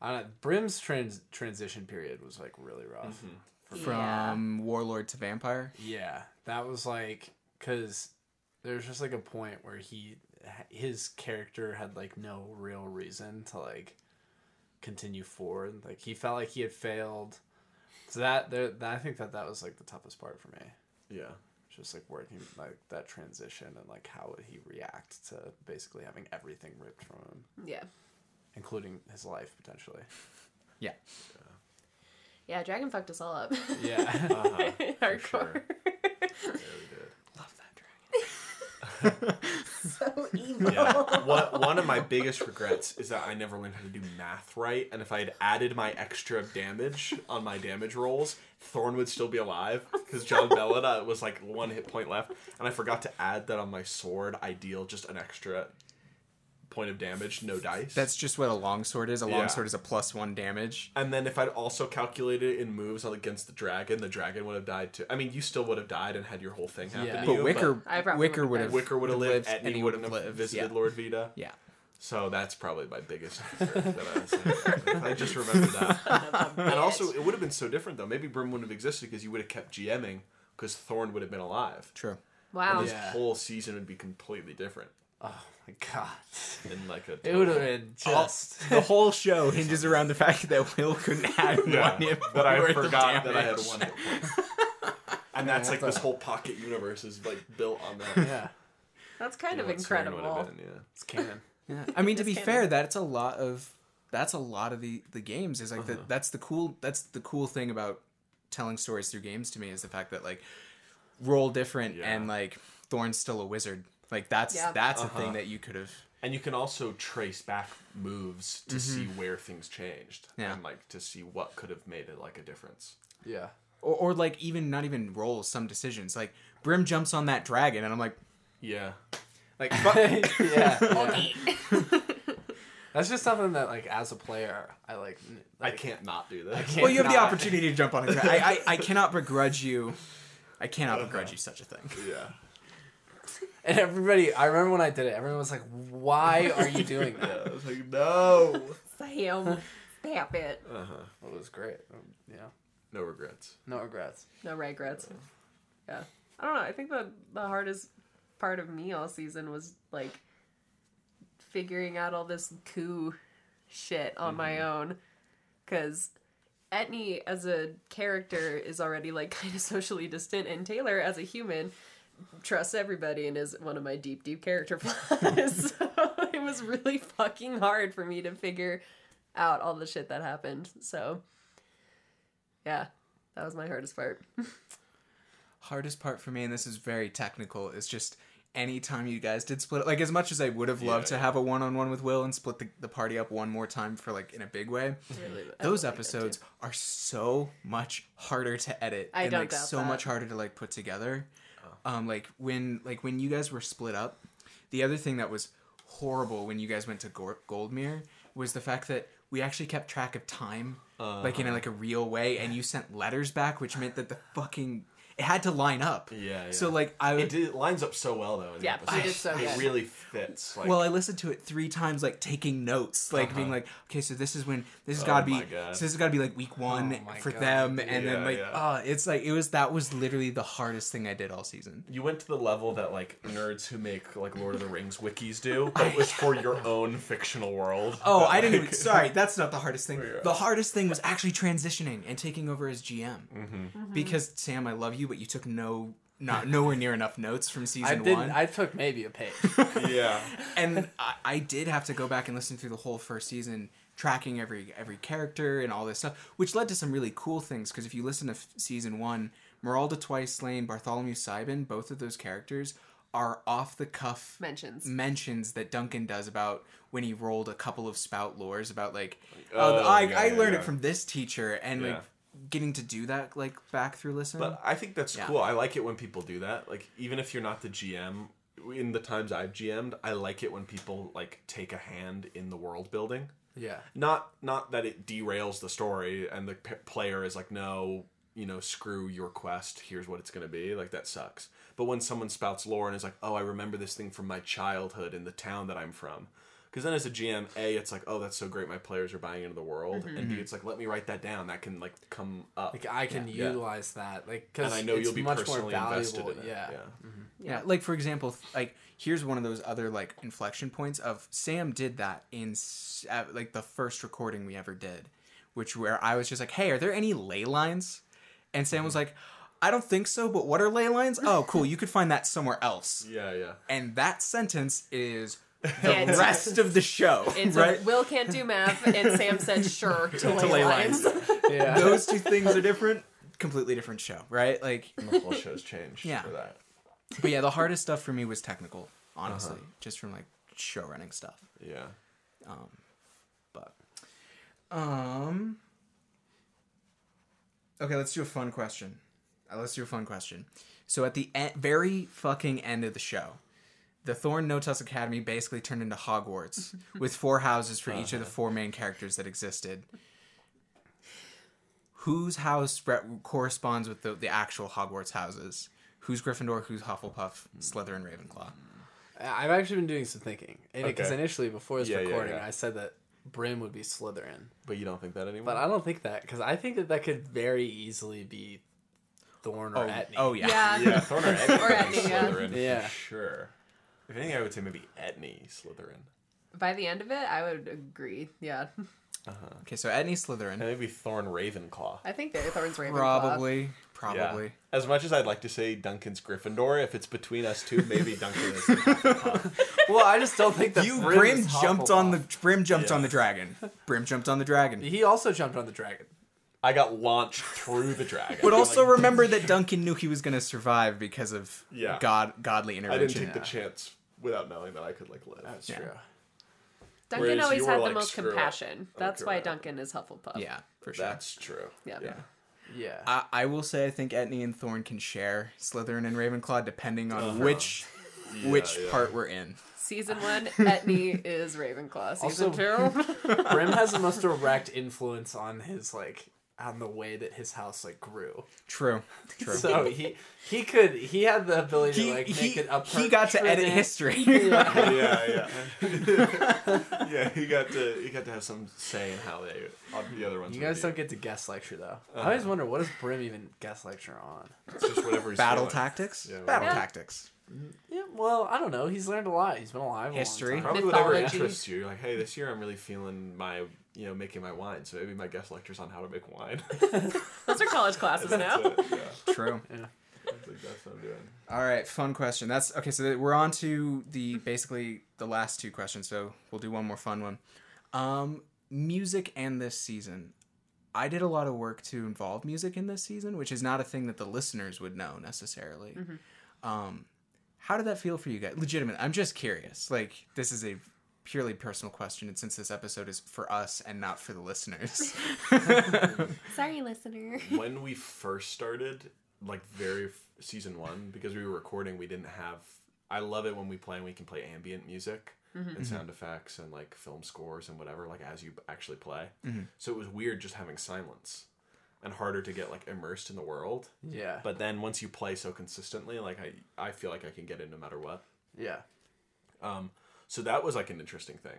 Uh, Brim's trans- transition period was like really rough. Yeah. From warlord to vampire. Yeah, that was like because there's just like a point where he his character had like no real reason to like continue forward. Like he felt like he had failed. So that there, that I think that that was like the toughest part for me. Yeah. Just like working like that transition and like how would he react to basically having everything ripped from him, Yeah. Including his life potentially. Yeah. Yeah, Dragon fucked us all up. Yeah. Uh-huh. Hardcore. sure. Yeah, did. Love that dragon. so evil. Yeah. What, one of my biggest regrets is that I never learned how to do math right, and if I had added my extra damage on my damage rolls, Thorn would still be alive because John Bellida was like one hit point left, and I forgot to add that on my sword. I deal just an extra point of damage, no dice. That's just what a longsword is. A Yeah. longsword is a plus one damage. and then if I'd also calculated it in moves against the dragon, the dragon would have died too. I mean, you still would have died and had your whole thing happen Yeah. to But you. Wicker, I probably Wicker would've would've Wicker would have lived, and he wouldn't would've lived, visited yeah. Lord Vita. Yeah. So that's probably my biggest. fear that I, was- I just remember that. and also, it would have been so different though. Maybe Brim wouldn't have existed because you would have kept GMing because Thorn would have been alive. True. wow. And this Yeah. whole season would be completely different Oh my god. in like a. It would have been just. The whole show hinges around the fact that Will couldn't have Yeah, one hit that I forgot that I had damage. one hit point. And that's like that's this a- whole pocket universe is like built on that. yeah. That's kind of What Siren incredible. been, yeah. It's canon. Yeah. I mean, to be It's fair, canon. that's a lot of that's a lot of the the games. Is like Uh-huh. the, that's the cool that's the cool thing about telling stories through games to me is the fact that like roll different Yeah. and like Thorn's still a wizard. Like that's Yeah. that's a Uh-huh. thing that you could have. And you can also trace back moves to see where things changed. Yeah. And like to see what could have made it like a difference. Yeah. Or, or like even not even roll some decisions. Like Brim jumps on that dragon, and I'm like, Yeah. like fuck. yeah. yeah. That's just something that, like, as a player, I like. n- I like can't not do that. can't well, you have the opportunity to jump on a dragon. I, I I cannot begrudge you. I cannot begrudge you such a thing. Yeah. And everybody, I remember when I did it. Everyone was like, "Why are you doing Yeah, that?" I was like, no. Sam, stop it. Uh-huh. It was great. Um, Yeah. No regrets. No regrets. No regrets. Yeah. I don't know. I think the the hardest part of me all season was like figuring out all this coup shit on my own cuz Etney as a character is already like kind of socially distant and Taylor as a human trusts everybody and is one of my deep deep character flaws. so it was really fucking hard for me to figure out all the shit that happened. So yeah, that was my hardest part. hardest part for me, and this is very technical, is just anytime you guys did split like as much as I would have loved to yeah. have a one on one with Will and split the, the party up one more time for like in a big way. Really, Those would like episodes are so much harder to edit I and don't like doubt so that. much harder to like put together. Um like when like when you guys were split up, the other thing that was horrible when you guys went to Goldmere was the fact that we actually kept track of time like in a, like a real way and you sent letters back which meant that the fucking it had to line up. Yeah, yeah. So like I It, did, it lines up so well though. Yeah, episode. you did so It good. really fits. Like, well, I listened to it three times, like taking notes, like being Uh-huh. like, okay, so this is when this has Oh got to be, God. so this has got to be like week one Oh for God. them, and Yeah, then like, yeah. oh, it's like it was that was literally the hardest thing I did all season. you went to the level that like nerds who make like Lord of the Rings wikis do, but it was for your own fictional world. Oh, But, I didn't even. Sorry, that's not the hardest thing. Yeah. The hardest thing was actually transitioning and taking over as GM. Mm-hmm. Because Sam, I love you, but you took no, not nowhere near enough notes from I season did. one. I took maybe a page. yeah. and I, I did have to go back and listen through the whole first season tracking every every character and all this stuff which led to some really cool things because if you listen to f- season one Meralda Twice Slain, Bartholomew Sibin, both of those characters are off the cuff mentions. mentions that Duncan does about when he rolled a couple of spout lores about like Oh, oh, I, yeah, I learned yeah. it from this teacher and Yeah. like getting to do that like back through listen But I think that's Yeah. cool. I like it when people do that. Like even if you're not the GM, in the times I've GM'd, I like it when people like take a hand in the world building. yeah. Not not that it derails the story and the p- player is like, no, you know, screw your quest. Here's what it's gonna be. Like that sucks. But when someone spouts lore and is like, oh, I remember this thing from my childhood in the town that I'm from. Because then as a GM, A, it's like, oh, that's so great. My players are buying into the world. Mm-hmm. And B, mm-hmm. it's like, let me write that down. That can like come up. Like I can Yeah. utilize that. Like because I know it's you'll be much more personally invested valuable. in it. Yeah. yeah. Mm-hmm. Yeah, like for example, like here's one of those other like inflection points of Sam did that in s- like the first recording we ever did, which where I was just like, "Hey, are there any ley lines?" And Sam was like, "I don't think so, but what are ley lines? Oh, cool, you could find that somewhere else." Yeah, yeah. And that sentence is the Can't- rest of the show, It's right? Will can't do math, and Sam said sure to lay, lay lines. Yeah. Those two things are different, completely different show, right? Like, And the whole show's changed Yeah. for that. but yeah, the hardest stuff for me was technical, honestly, just from like show running stuff. Yeah. Um, but um, okay, let's do a fun question. Uh, let's do a fun question. So at the e- very fucking end of the show, the Thorn Notus Academy basically turned into Hogwarts with four houses for each of the uh-huh. four main characters that existed. Whose house re- corresponds with the, the actual Hogwarts houses? Who's Gryffindor? Who's Hufflepuff? Hmm. Slytherin, Ravenclaw. I've actually been doing some thinking. Because Okay. initially, before this Yeah, yeah, recording, yeah. I said that Brim would be Slytherin. But you don't think that anymore? But I don't think that, because I think that that could very easily be Thorn or Oh, Etney. oh yeah. Yeah. yeah, Thorn or Etney. Or Etney, yeah. Slytherin, Yeah. For sure. If anything, I would say maybe Etney Slytherin. By the end of it, I would agree. Yeah. Uh-huh. Okay, so Etney And Slytherin. maybe Thorn Ravenclaw. I think they're Thorn's Ravenclaw. Probably. Probably. Yeah. As much as I'd like to say Duncan's Gryffindor, if it's between us two, maybe Duncan is. Well, I just don't think that You Brim, Brim jumped on the Brim jumped Yeah. on the dragon. Brim jumped on the dragon. He also jumped on the dragon. I got launched through the dragon. But also Like, remember that Duncan knew he was going to survive because of Yeah. God godly intervention. I didn't take the chance without knowing that I could like live. That's Yeah. true. Duncan Whereas always you were had the like, most screw it. compassion. That's why Duncan is Hufflepuff. yeah, for sure. That's true. Yeah. yeah. Yeah. I, I will say I think Etney and Thorn can share Slytherin and Ravenclaw depending on Uh-huh. which Yeah, which yeah. part we're in. Season one, Etney is Ravenclaw. Season Also- two, Brim has the most direct influence on his like on the way that his house like grew. True. True. So he he could he had the ability he, to like he, make it up. he got to edit pertinent- history. Yeah. yeah, yeah, yeah. He got to he got to have some say in how they on the other ones. You guys be. don't get to guest lecture though. I uh-huh. always wonder what does Brim even guest lecture on? It's just whatever he's Battle feeling. tactics? Yeah, Battle yeah. tactics. Yeah, well, I don't know. He's learned a lot. He's been alive. a long History. time. Probably whatever interests you. You're like, hey, this year I'm really feeling my you know making my wine, so maybe my guest lectures on how to make wine. those are college classes now. It, yeah, True. Yeah. That's what I'm doing. All right, fun question. That's okay. So we're on to the basically the last two questions. So we'll do one more fun one. Um, music and this season. I did a lot of work to involve music in this season, which is not a thing that the listeners would know necessarily. Um, how did that feel for you guys? Legitimate. I'm just curious. Like this is a purely personal question, and since this episode is for us and not for the listeners. Sorry, listener. when we first started, like very f- season one, because we were recording, we didn't have. I love it when we play and we can play ambient music and mm-hmm. sound mm-hmm. effects and like film scores and whatever, like as you actually play. Mm-hmm. So it was weird just having silence and harder to get like immersed in the world. Yeah. But then once you play so consistently, like I, I feel like I can get in no matter what. yeah. Um, so that was like an interesting thing.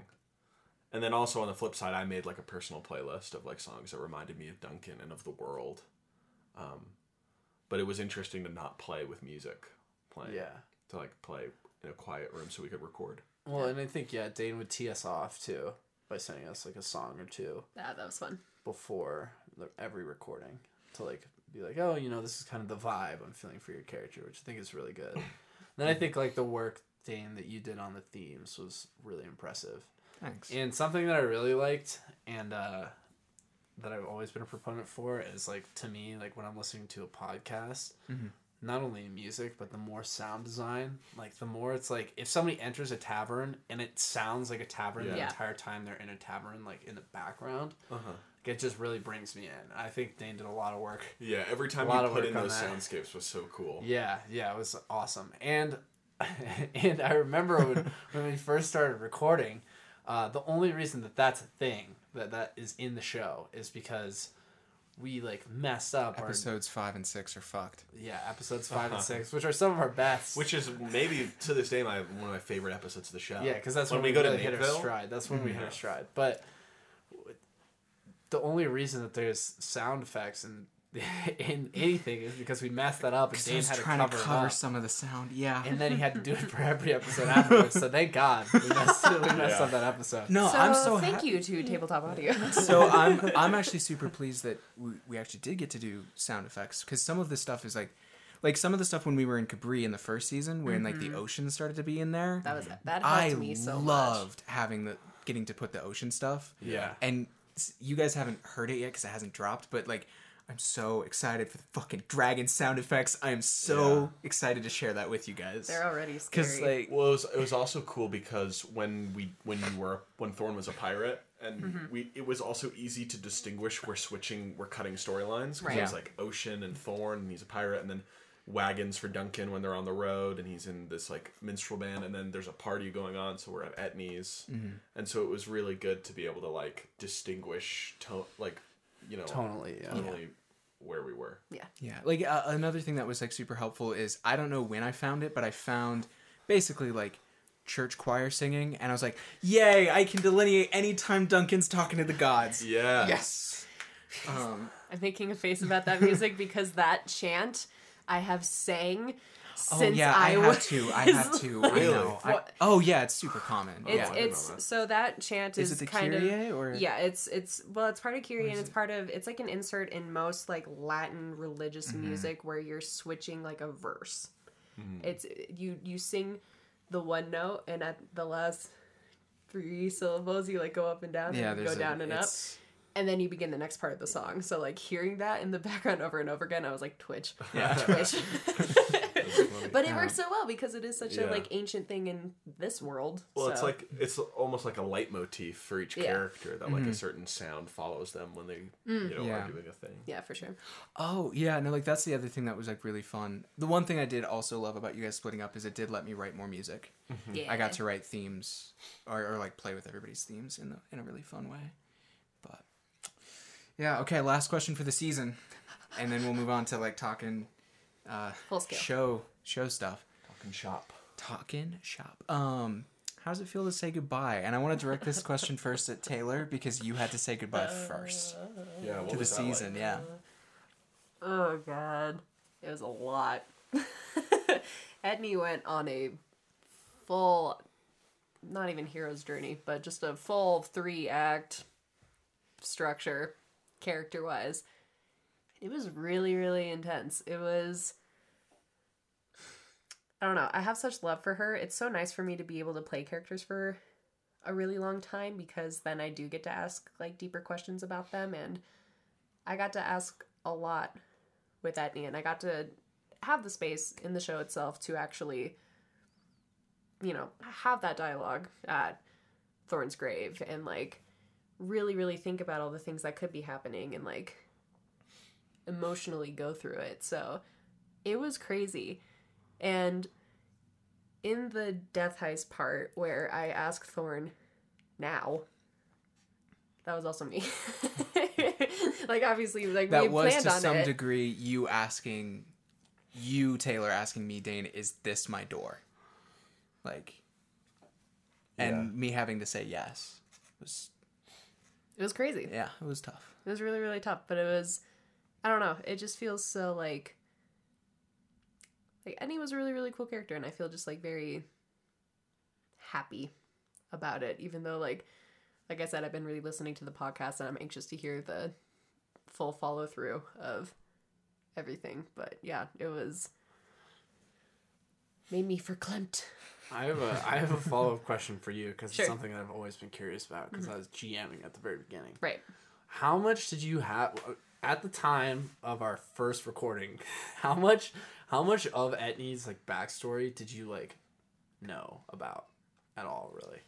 And then also on the flip side, I made like a personal playlist of like songs that reminded me of Duncan and of the world. Um, but it was interesting to not play with music playing. Yeah. To like play in a quiet room so we could record. Well, and I think yeah, Dane would tee us off too by sending us like a song or two Yeah, that was fun. before the, every recording to like be like, oh, you know, this is kind of the vibe I'm feeling for your character, which I think is really good. then I think like the work Dane that you did on the themes was really impressive. Thanks. And something that I really liked and uh, that I've always been a proponent for is like to me, like when I'm listening to a podcast, not only music, but the more sound design. Like the more it's like if somebody enters a tavern and it sounds like a tavern the Yeah. entire time they're in a tavern, like in the background, Uh-huh. it just really brings me in. I think Dane did a lot of work. Yeah, every time A lot you of put in those soundscapes was so cool. Yeah, yeah, it was awesome. And and I remember when, when we first started recording, uh, the only reason that that's a thing that that is in the show is because we like messed up our Episodes five and six are fucked. yeah episodes 5 and six, which are some of our best. Which is maybe to this day my one of my favorite episodes of the show. yeah, because that's when, when, we go really to hit our Napeville. stride. That's when we hit Yeah. our stride. But the only reason that there's sound effects and in anything is because we messed that up and Because I Dane was had to trying cover, to cover some of the sound. Yeah. and then he had to do it for every episode afterwards. So thank God we messed, we messed Yeah. up that episode. no, so, I'm so thank happy. you to Tabletop Audio. so I'm I'm actually super pleased that we, we actually did get to do sound effects because some of the stuff is like like some of the stuff when we were in Cabri in the first season when like the mm-hmm. ocean started to be in there. that was that helped I me so loved having the getting to put the ocean stuff. Yeah. And you guys haven't heard it yet because it hasn't dropped, but like I'm so excited for the fucking dragon sound effects. I am so excited to share that with you guys. They're already scary. Because like Well, it was, it was also cool because when we when you were when Thorn was a pirate and Mm-hmm. we it was also easy to distinguish we're switching we're cutting storylines because Right. it was like Ocean and Thorn and he's a pirate and then wagons for Duncan when they're on the road, and he's in this like minstrel band, and then there's a party going on, so we're at Etney's, and so it was really good to be able to like distinguish tone, like you know, Tonally, yeah. tonally where we were. Yeah. Yeah, like uh, another thing that was like super helpful is I don't know when I found it, but I found basically like church choir singing, and I was like, "Yay! I can delineate anytime Duncan's talking to the gods." Yeah. Yes. Um, I'm making a face about that music because that chant I have sang oh since yeah, I, I, was have to. I have to. I Really? know. I- oh yeah, it's super common. It's yeah. it's so that chant Is is, it the kind Kyrie of or yeah it's it's well it's part of Kyrie and it's part of it's like an insert in most like Latin religious Mm-hmm. music where you're switching like a verse. Mm-hmm. It's you you sing the one note and at the last three syllables you like go up and down yeah, and there's go a- down and up and then you begin the next part of the song. So like hearing that in the background over and over again, I was like Twitch, Yeah. Twitch. But it Yeah. works so well because it is such a like ancient thing in this world. Well, it's like it's almost like a leitmotif for each Yeah. character that like a mm-hmm. certain sound follows them when they mm. you know Yeah. are doing a thing. yeah, for sure. Oh yeah, no, like that's the other thing that was like really fun. The one thing I did also love about you guys splitting up is it did let me write more music. Mm-hmm. Yeah, I got to write themes or, or like play with everybody's themes in the, in a really fun way. But yeah, okay, last question for the season, and then we'll move on to like talking uh, full scale. show show stuff. Talking shop. Talking shop. Um, how does it feel to say goodbye? And I want to direct this question first at Taylor because you had to say goodbye first Yeah. To the was that like? season. Yeah. Oh god, it was a lot. Etney went on a full, not even hero's journey, but just a full three act structure, character wise. It was really, really intense. It was. I don't know. I have such love for her. It's so nice for me to be able to play characters for a really long time because then I do get to ask like deeper questions about them and I got to ask a lot with Etney and I got to have the space in the show itself to actually you know have that dialogue at Thorn's grave and like really really think about all the things that could be happening and like emotionally go through it. So it was crazy. And in the death heist part where I ask Thorn now, that was also me. like obviously, like That had was planned to on some it. degree you asking, you Taylor asking me, Dane, is this my door? Like, and Yeah. me having to say yes was It was crazy. yeah, it was tough. It was really really tough, but it was I don't know. It just feels so like like Etney was a really really cool character, and I feel just like very happy about it. Even though like like I said, I've been really listening to the podcast, and I'm anxious to hear the full follow through of everything. But yeah, it was made me for verklempt. I have a I have a follow up question for you because Sure. it's something that I've always been curious about because mm-hmm. I was GMing at the very beginning. Right. How much did you have at the time of our first recording? How much how much of Etney's like backstory did you like know about at all? Really?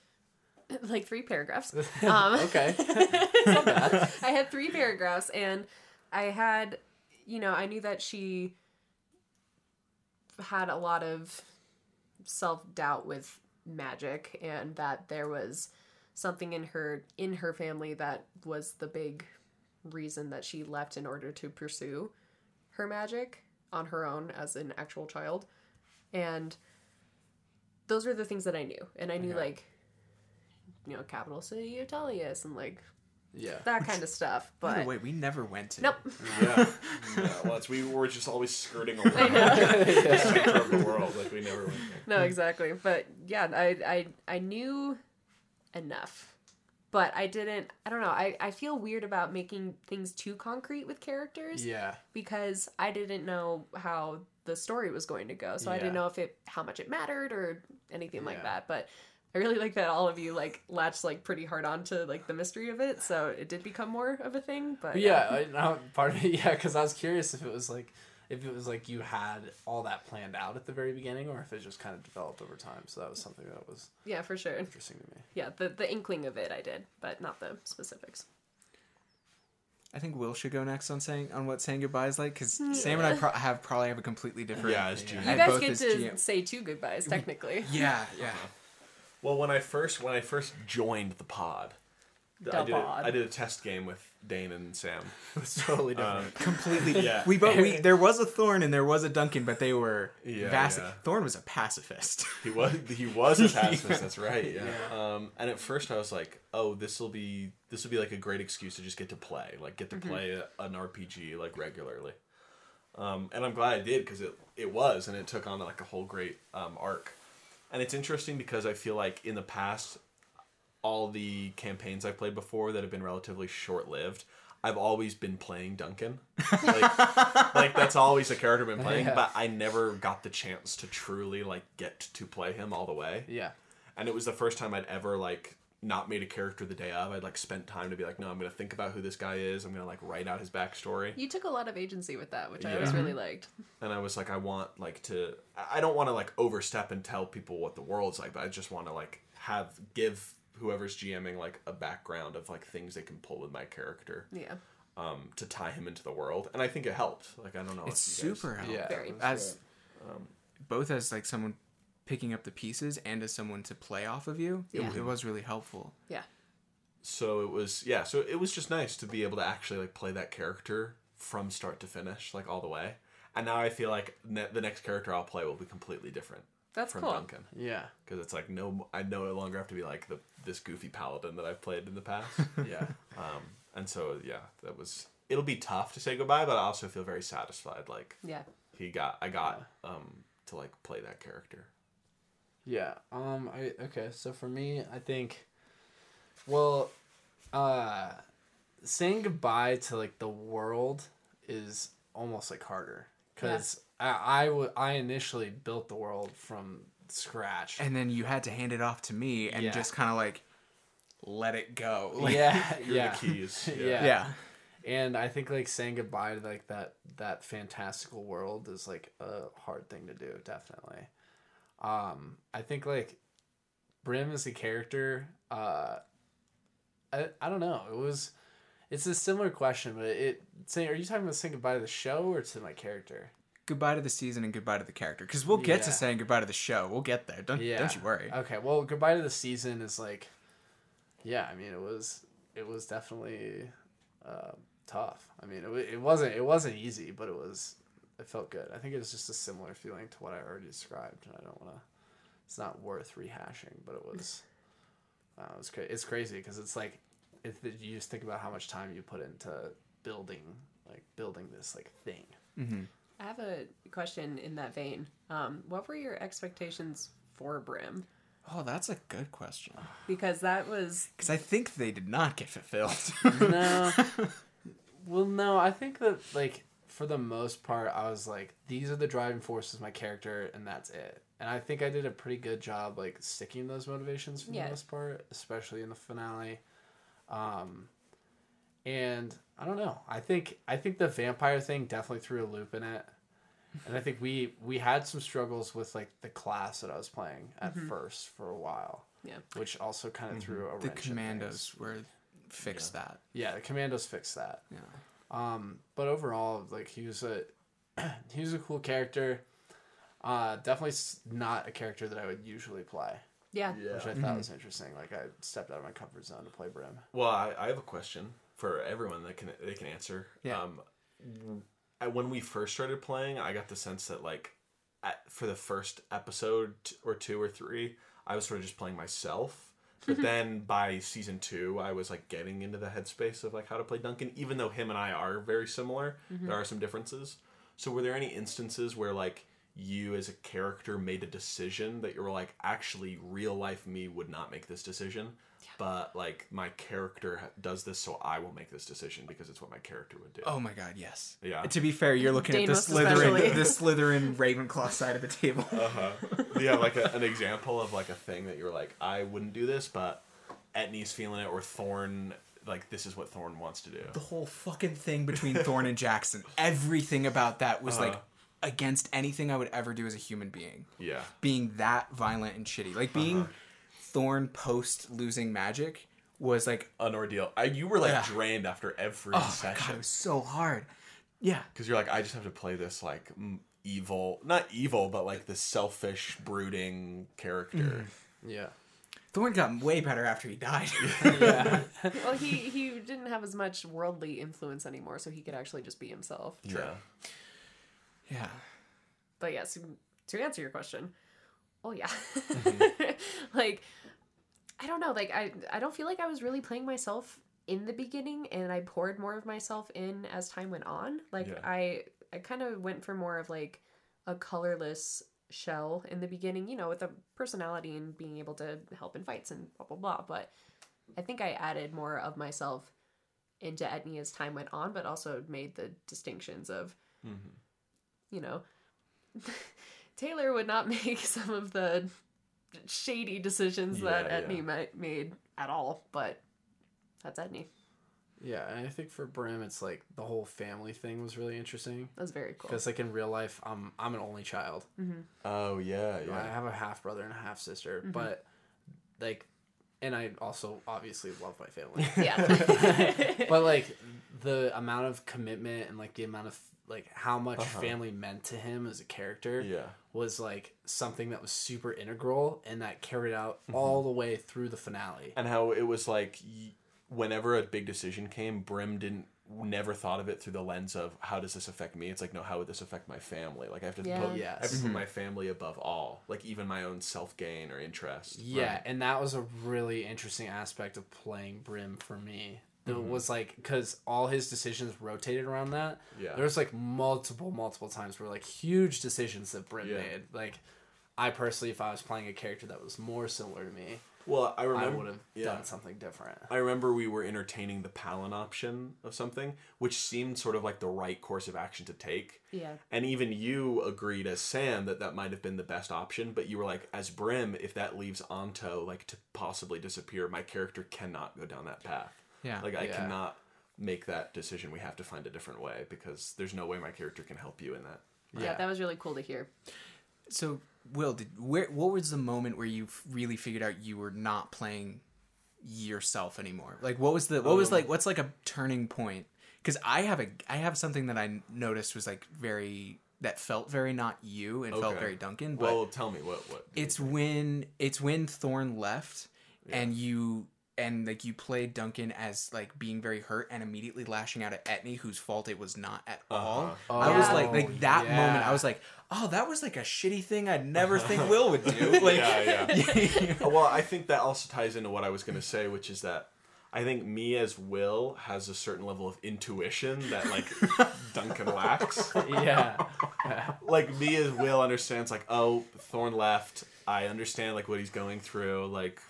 like three paragraphs. Um, okay. I had three paragraphs, and I had, you know, I knew that she had a lot of self doubt with magic, and that there was something in her in her family that was the big reason that she left in order to pursue her magic on her own as an actual child, and those are the things that I knew, and I knew Okay. like, you know, capital city of Tellius and like Yeah. that kind of stuff. By But the way, we never went to. nope. Yeah. yeah. Well, it's, we were just always skirting around know. the center the world. Like we never went there. No, exactly. But yeah, I I I knew enough. But I didn't I don't know. I, I feel weird about making things too concrete with characters Yeah. because I didn't know how the story was going to go. So I didn't know if it how much it mattered or anything like that. But I really like that all of you like latched like pretty hard onto like the mystery of it. So it did become more of a thing. But But yeah, I, now part of it, yeah, because I was curious if it was like, if it was like you had all that planned out at the very beginning, or if it just kind of developed over time. So that was something that was yeah, for sure. interesting to me. Yeah, the the inkling of it I did, but not the specifics. I think Will should go next on saying on what saying goodbye is like because Sam and I pro- have probably have a completely different. Yeah, as GM. You guys both get to GM. say two goodbyes, technically. Yeah, yeah. Uh-huh. Well, when I first when I first joined the pod, I The did a, pod. I did a test game with Dane and Sam. It's totally different. Completely. Yeah. We both we there was a Thorn and there was a Duncan, but they were Yeah, vast. yeah. Thorn was a pacifist. He was he was a pacifist. That's right. Yeah. Um, and at first I was like, oh, this will be this will be like a great excuse to just get to play, like get to play a, an RPG like regularly. Um, and I'm glad I did because it it was, and it took on like a whole great um, arc. And it's interesting because I feel like in the past, all the campaigns I've played before that have been relatively short lived. I've always been playing Duncan. Like, like that's always a character I've been playing, Yeah. but I never got the chance to truly like get to play him all the way. Yeah. And it was the first time I'd ever like not made a character the day of. I'd like spent time to be like, no, I'm gonna think about who this guy is. I'm gonna like write out his backstory. You took a lot of agency with that, which I always really liked. And I was like, I want like to. I I don't want to like overstep and tell people what the world's like, but I just want to like have give whoever's GMing like a background of like things they can pull with my character Yeah. um, to tie him into the world. And I think it helped. Like I don't know. It's if you guys- super helpful. Yeah. Very. As both as like someone picking up the pieces and as someone to play off of you, it- Yeah. it, was really helpful. Yeah. so it was yeah so it was just nice to be able to actually like play that character from start to finish like all the way and now i feel like ne- the next character i'll play will be completely different That's from cool. duncan Yeah. because it's like no i no longer have to be like the this goofy paladin that i've played in the past Yeah. um and so yeah that was it'll be tough to say goodbye but i also feel very satisfied like Yeah. he got i got um to like play that character Yeah. Um. I okay. So for me, I think, well, uh, saying goodbye to like the world is almost like harder because I I initially built the world from scratch. And then you had to hand it off to me and Yeah. just kind of like let it go. Like, yeah. Yeah. the keys Yeah. yeah. And I think like saying goodbye to like that that fantastical world is like a hard thing to do, definitely. Um, I think like Brim as a character, uh, I I don't know. It was, it's a similar question, but it say, are you talking about saying goodbye to the show or to my character? Goodbye to the season and goodbye to the character. Because we'll get to saying goodbye to the show. We'll get there. Don't Yeah. don't you worry. Okay, well, goodbye to the season is like, yeah. I mean, it was it was definitely uh, tough. I mean, it, it wasn't it wasn't easy, but it was it felt good. I think it was just a similar feeling to what I already described, and I don't want to. It's not worth rehashing, but it was. Uh, it was cra- it's crazy because it's like, if you just think about how much time you put into building like building this like thing. I have a question in that vein. Um, what were your expectations for Brim? Oh, that's a good question. Because that was Because I think they did not get fulfilled. no. Well, no, I think that like for the most part, I was like, these are the driving forces of my character, and that's it. And I think I did a pretty good job like sticking those motivations for Yeah. the most part, especially in the finale. Um, and I don't know. I think I think the vampire thing definitely threw a loop in it. And I think we we had some struggles with like the class that I was playing at first for a while, yeah. which also kind of threw a the wrench in commandos were fixed that. Yeah, the commandos fixed that. Yeah. Um, but overall, like he was a he was a cool character. Uh, definitely not a character that I would usually play, Yeah. which I thought was interesting. Like I stepped out of my comfort zone to play Brim. Well, I, I have a question for everyone that can they can answer. Yeah. Um, when we first started playing, I got the sense that like, at, for the first episode or two or three, I was sort of just playing myself. But then by season two, I was like getting into the headspace of like how to play Duncan. Even though him and I are very similar, there are some differences. So were there any instances where like you as a character made a decision that you were like, actually, real life me would not make this decision, but like my character does this, so I will make this decision because it's what my character would do. Oh my god, yes. Yeah. To be fair, you're looking Dane at the most especially. Slytherin, the Slytherin Ravenclaw side of the table. Uh-huh. Do you have like a, an example of like a thing that you're like, I wouldn't do this, but Etney's feeling it, or Thorn, like this is what Thorn wants to do. the whole fucking thing between Thorn and Jackson, everything about that was like Uh-huh. against anything I would ever do as a human being. Yeah. Being that violent and shitty. Like being Uh-huh. Thorn post losing magic was like An ordeal. I, you were like Yeah. drained after every oh my god, session it was so hard. Yeah. because you're like, I just have to play this like evil, not evil, but like the selfish, brooding character. Mm. Yeah. Thorn got way better after he died. Yeah. Well, he he didn't have as much worldly influence anymore, so he could actually just be himself. Yeah. yeah. But yes, to answer your question, oh yeah, Mm-hmm. like I don't know, like I I don't feel like I was really playing myself in the beginning, and I poured more of myself in as time went on. Like Yeah. I I kind of went for more of like a colorless shell in the beginning, you know, with a personality and being able to help in fights and blah blah blah. But I think I added more of myself into Etney as time went on, but also made the distinctions of, Mm-hmm. you know, Taylor would not make some of the shady decisions that Yeah, Etney yeah. ma- made at all, but that's Etney. Yeah, and I think for Brim, it's like the whole family thing was really interesting That's very cool. because like in real life, I'm I'm an only child. Mm-hmm. Oh yeah, I have a half brother and a half sister, mm-hmm. but like, and I also obviously love my family. Yeah. but like the amount of commitment and like the amount of like how much Uh-huh. family meant to him as a character Yeah. was like something that was super integral and that carried out Mm-hmm. all the way through the finale. and how it was like whenever a big decision came brim didn't never thought of it through the lens of how does this affect me it's like no how would this affect my family like i have to Yeah. put, I have to put my family above all like even my own self-gain or interest Yeah, Right. and that was a really interesting aspect of playing Brim for me. It Mm-hmm. was like because all his decisions rotated around that. Yeah. there was like multiple, multiple times where like huge decisions that Brim Yeah. made. Like, I personally, if I was playing a character that was more similar to me, well i I would have yeah. done something different. I remember we were entertaining the Palin option of something, which seemed sort of like the right course of action to take. yeah. And even you agreed as Sam that that might have been the best option, but you were like, as Brim, if that leaves Anto like to possibly disappear, my character cannot go down that path. Yeah. Like I Yeah. cannot make that decision. We have to find a different way because there's no way my character can help you in that. yeah. That was really cool to hear. So, Will, did where what was the moment where you really figured out you were not playing yourself anymore? Like, what was the what was Um, like what's like a turning point? Because I have a I have something that I noticed was like very that felt very not you and felt very Duncan. But Well, tell me what what. it's when it's when Thorn left and you and like you played Duncan as like being very hurt and immediately lashing out at Etney, whose fault it was not at all. Uh-huh. I was Yeah. like, like that Yeah. moment, I was like, oh, that was like a shitty thing I'd never think Will would do. Like, yeah, yeah. well, I think that also ties into what I was going to say, which is that I think me as Will has a certain level of intuition that like Duncan lacks. yeah, Like me as Will understands like oh Thorn left. I understand like what he's going through. Like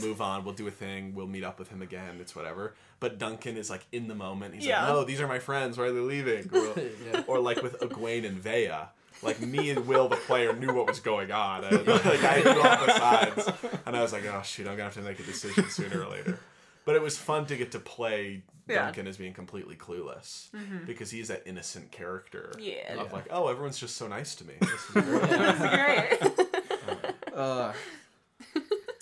move on. We'll do a thing. We'll meet up with him again. It's whatever. But Duncan is like in the moment. He's Yeah. like no, these are my friends. Why are they leaving? Or, Yeah. or like with Egwene and Vea. Like me and Will, the player, knew what was going on. And, like I knew all the sides, and I was like, "Oh shoot, I'm gonna have to make a decision sooner or later." But it was fun to get to play Yeah. Duncan as being completely clueless because he's that innocent character. Yeah. Of like, oh, everyone's just so nice to me. This is great. Great. uh,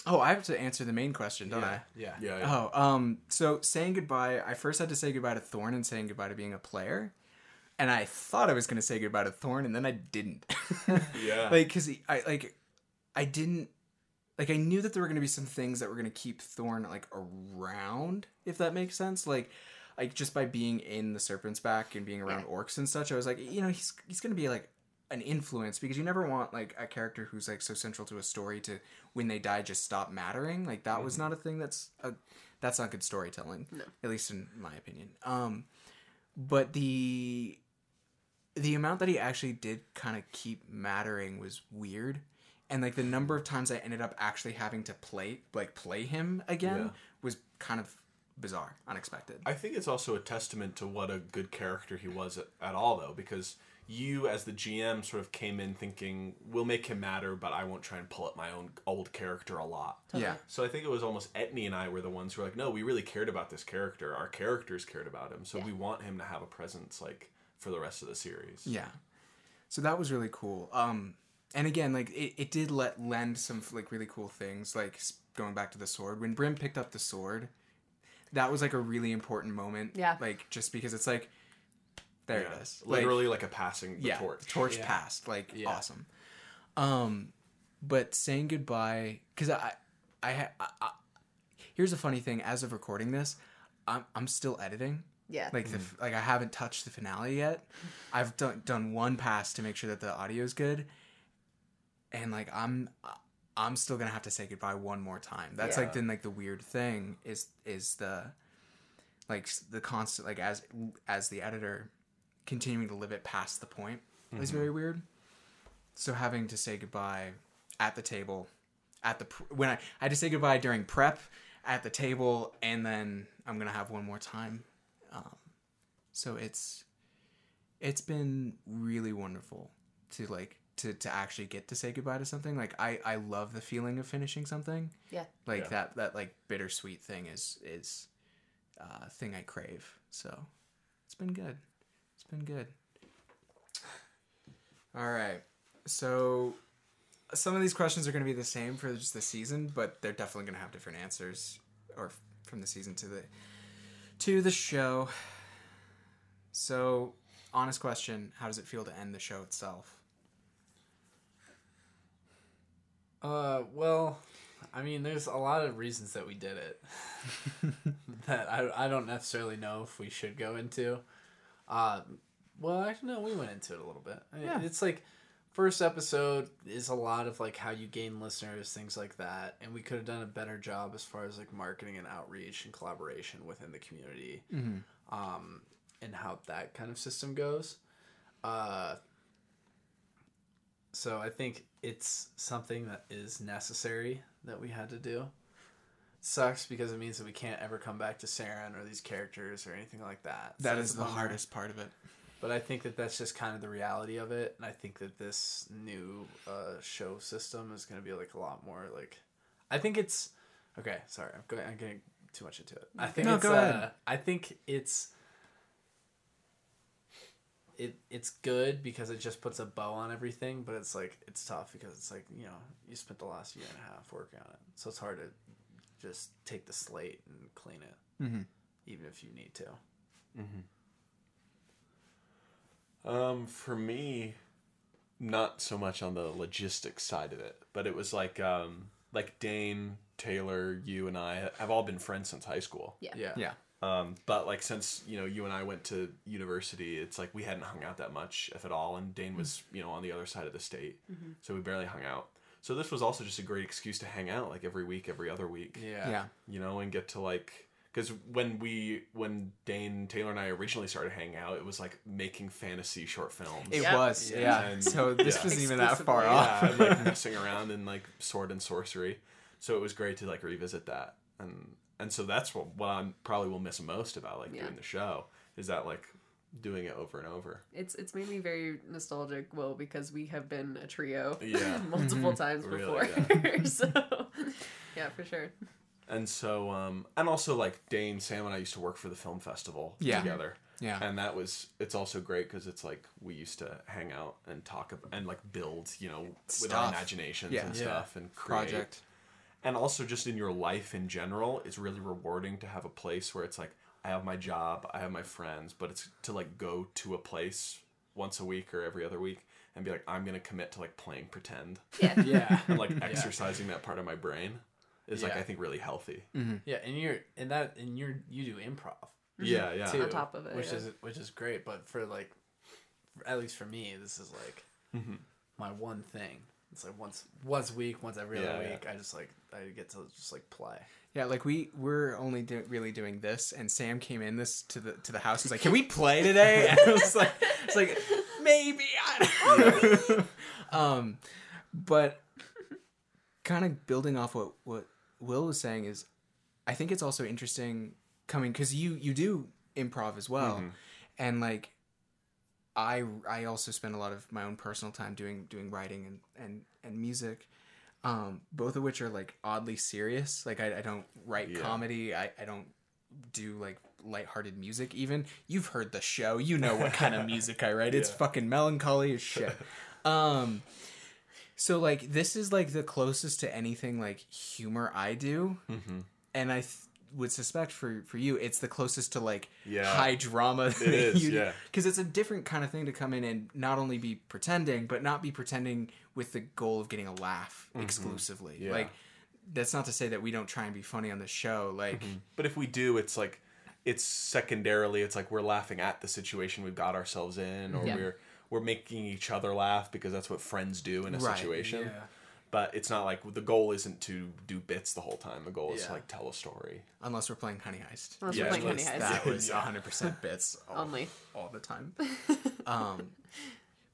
oh, I have to answer the main question, don't I? yeah, yeah, yeah. Oh, um, so saying goodbye, I first had to say goodbye to Thorn and saying goodbye to being a player. And I thought I was going to say goodbye to Thorn, and then I didn't. Yeah. like, cause I like, I didn't like. I knew that there were going to be some things that were going to keep Thorn like around, if that makes sense. Like, like just by being in the Serpent's Back and being around orcs and such, I was like, you know, he's he's going to be like an influence because you never want like a character who's like so central to a story to when they die just stop mattering. Like that was not a thing that's a that's not good storytelling. No. At least in my opinion. Um but the the amount that he actually did kind of keep mattering was weird. And like the number of times I ended up actually having to play like play him again Yeah. was kind of bizarre, unexpected. I think it's also a testament to what a good character he was at, at all, though, because you, as the GM, sort of came in thinking, we'll make him matter, but I won't try and pull up my own old character a lot. yeah. So I think it was almost Etney and I were the ones who were like, no, we really cared about this character. Our characters cared about him, so Yeah. we want him to have a presence like for the rest of the series. Yeah. So that was really cool. Um, and again, like it, it did let lend some like really cool things. Like going back to the sword when Brim picked up the sword, that was like a really important moment. Yeah. Like just because it's like, there Yeah. it is. Like, Literally like a passing the yeah, torch. Yeah. passed. Like Yeah. awesome. Um, but saying goodbye because I, I, ha- I, I, here's a funny thing. As of recording this, I'm I'm still editing. Yeah. Like the like I haven't touched the finale yet. I've done done one pass to make sure that the audio is good, and like I'm I'm still gonna have to say goodbye one more time. That's like then like the weird thing is is the like the constant like as as the editor continuing to live it past the point is very weird. So having to say goodbye at the table, at the pr- when I, I had to say goodbye during prep at the table, and then I'm gonna have one more time. Um, so it's it's been really wonderful to like to to actually get to say goodbye to something. Like I I love the feeling of finishing something. Yeah. Like Yeah. that that like bittersweet thing is is uh, thing I crave. So it's been good. Been good. All right. So some of these questions are going to be the same for just the season, but they're definitely going to have different answers or from the season to the to the show. So, honest question, how does it feel to end the show itself? Uh, well, I mean, there's a lot of reasons that we did it that I, I don't necessarily know if we should go into. Uh, well, actually, no, we went into it a little bit. I mean, Yeah. It's like first episode is a lot of like how you gain listeners, things like that, and we could have done a better job as far as like marketing and outreach and collaboration within the community, um, and how that kind of system goes. Uh, so I think it's something that is necessary that we had to do. Sucks because it means that we can't ever come back to Serein or these characters or anything like that. So That is the hardest part of it. But I think that that's just kind of the reality of it, and I think that this new uh, show system is going to be like a lot more like. I think it's okay. Sorry, I'm going. I'm getting too much into it. I think No, it's. go ahead. Uh, I think it's. It it's good because it just puts a bow on everything, but it's like it's tough because it's like you know you spent the last year and a half working on it, so it's hard to just take the slate and clean it, Mhm. even if you need to. Um, for me, not so much on the logistics side of it, but it was like um, like Dane, Taylor, you and I have all been friends since high school. Yeah. Yeah. Yeah. Um, but like since you know you and I went to university, it's like we hadn't hung out that much, if at all. And Dane was you know on the other side of the state, so we barely hung out. So this was also just a great excuse to hang out like every week, every other week. Yeah. Yeah. You know, and get to like because when we when Dane Taylor and I originally started hanging out, it was like making fantasy short films. It Yeah. was. Yeah. Yeah. And- so this yeah. wasn't even that far Exclusively. off. yeah, and like messing around in like sword and sorcery. So it was great to like revisit that, and and so that's what what I probably will miss most about like Yeah. doing the show is that like doing it over and over. It's it's made me very nostalgic, Will, because we have been a trio Yeah. multiple times Really, before. so yeah, for sure. And so um and also like Dane, Sam, and I used to work for the film festival Yeah. together. Yeah. And that was it's also great because it's like we used to hang out and talk ab- and like build, you know, with our imaginations Yeah. and Yeah. stuff and create. Project. and also just in your life in general it's really rewarding to have a place where it's like i have my job i have my friends but it's to like go to a place once a week or every other week and be like i'm gonna commit to like playing pretend Yeah. Yeah. and like exercising that part of my brain is like i think really healthy Yeah, and you're and that and you're you do improv yeah yeah too, On top of it, which yeah. is which is great. But for like, at least for me, this is like Mm-hmm. my one thing. It's like once once a week, once every Yeah, other yeah. week. I just like I get to just like play. Yeah, like we we're only do, really doing this, and Sam came in this to the to the house. He's like, "Can we play today?" And I was like, "It's like maybe." I don't know. um, but kind of building off what what Will was saying is, I think it's also interesting coming because you you do improv as well, and like I I also spend a lot of my own personal time doing doing writing and and and music, um, both of which are like oddly serious. Like I, I don't write Yeah. comedy. I, I don't do like lighthearted music. Even you've heard the show. You know what kind of music I write. It's Yeah. fucking melancholy as shit. Um, So like this is like the closest to anything like humor I do, Mm-hmm. and I th- would suspect for for you it's the closest to like Yeah. high drama. It is, yeah. Because it's a different kind of thing to come in and not only be pretending, but not be pretending with the goal of getting a laugh exclusively. Mm-hmm. Yeah. Like that's not to say that we don't try and be funny on the show. Like But if we do, it's like it's secondarily. It's like we're laughing at the situation we've got ourselves in, or Yeah. we're we're making each other laugh because that's what friends do in a Right, situation. yeah. But it's not like the goal isn't to do bits the whole time. The goal is to like tell a story. unless we're playing Honey Heist. Unless Yeah, we're playing Honey Heist. That was 100% bits all, Only. all the time. um,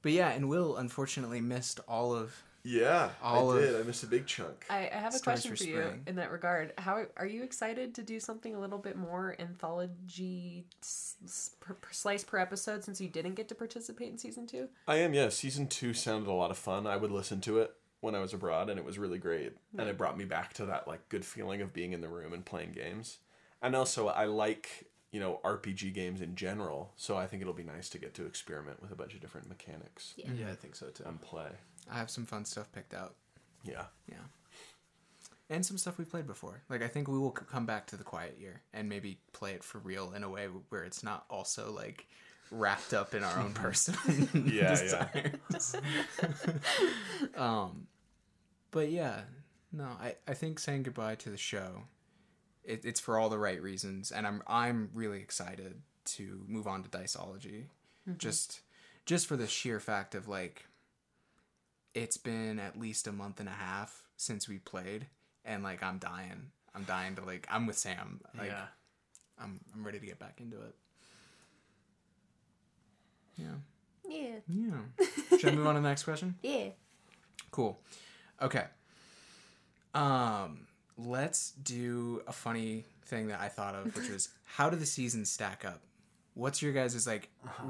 but yeah, and Will unfortunately missed all of Yeah, All I of- did. I missed a big chunk. I, I have a Stories question for for, you spring. in that regard. How are you excited to do something a little bit more anthology s- s- per, per slice per episode since you didn't get to participate in season two? I am, yeah. Season two sounded a lot of fun. I would listen to it when I was abroad, and it was really great. And it brought me back to that like good feeling of being in the room and playing games. And also, I like you know RPG games in general, so I think it'll be nice to get to experiment with a bunch of different mechanics Yeah. Yeah, I think so too. and play. I have some fun stuff picked out. Yeah, Yeah. And some stuff we played before. Like I think we will come back to the quiet year and maybe play it for real in a way where it's not also like wrapped up in our own personal Yeah, desires. um but yeah, no, I, I think saying goodbye to the show it, it's for all the right reasons and I'm I'm really excited to move on to Diceology. Mm-hmm. Just just for the sheer fact of like it's been at least a month and a half since we played and like I'm dying. I'm dying to like I'm with Sam. Like yeah. I'm I'm ready to get back into it. Yeah. Yeah. Yeah. Should I move on to the next question? Yeah. Cool. Okay. Um let's do a funny thing that I thought of, which was how do the seasons stack up? What's your guys' like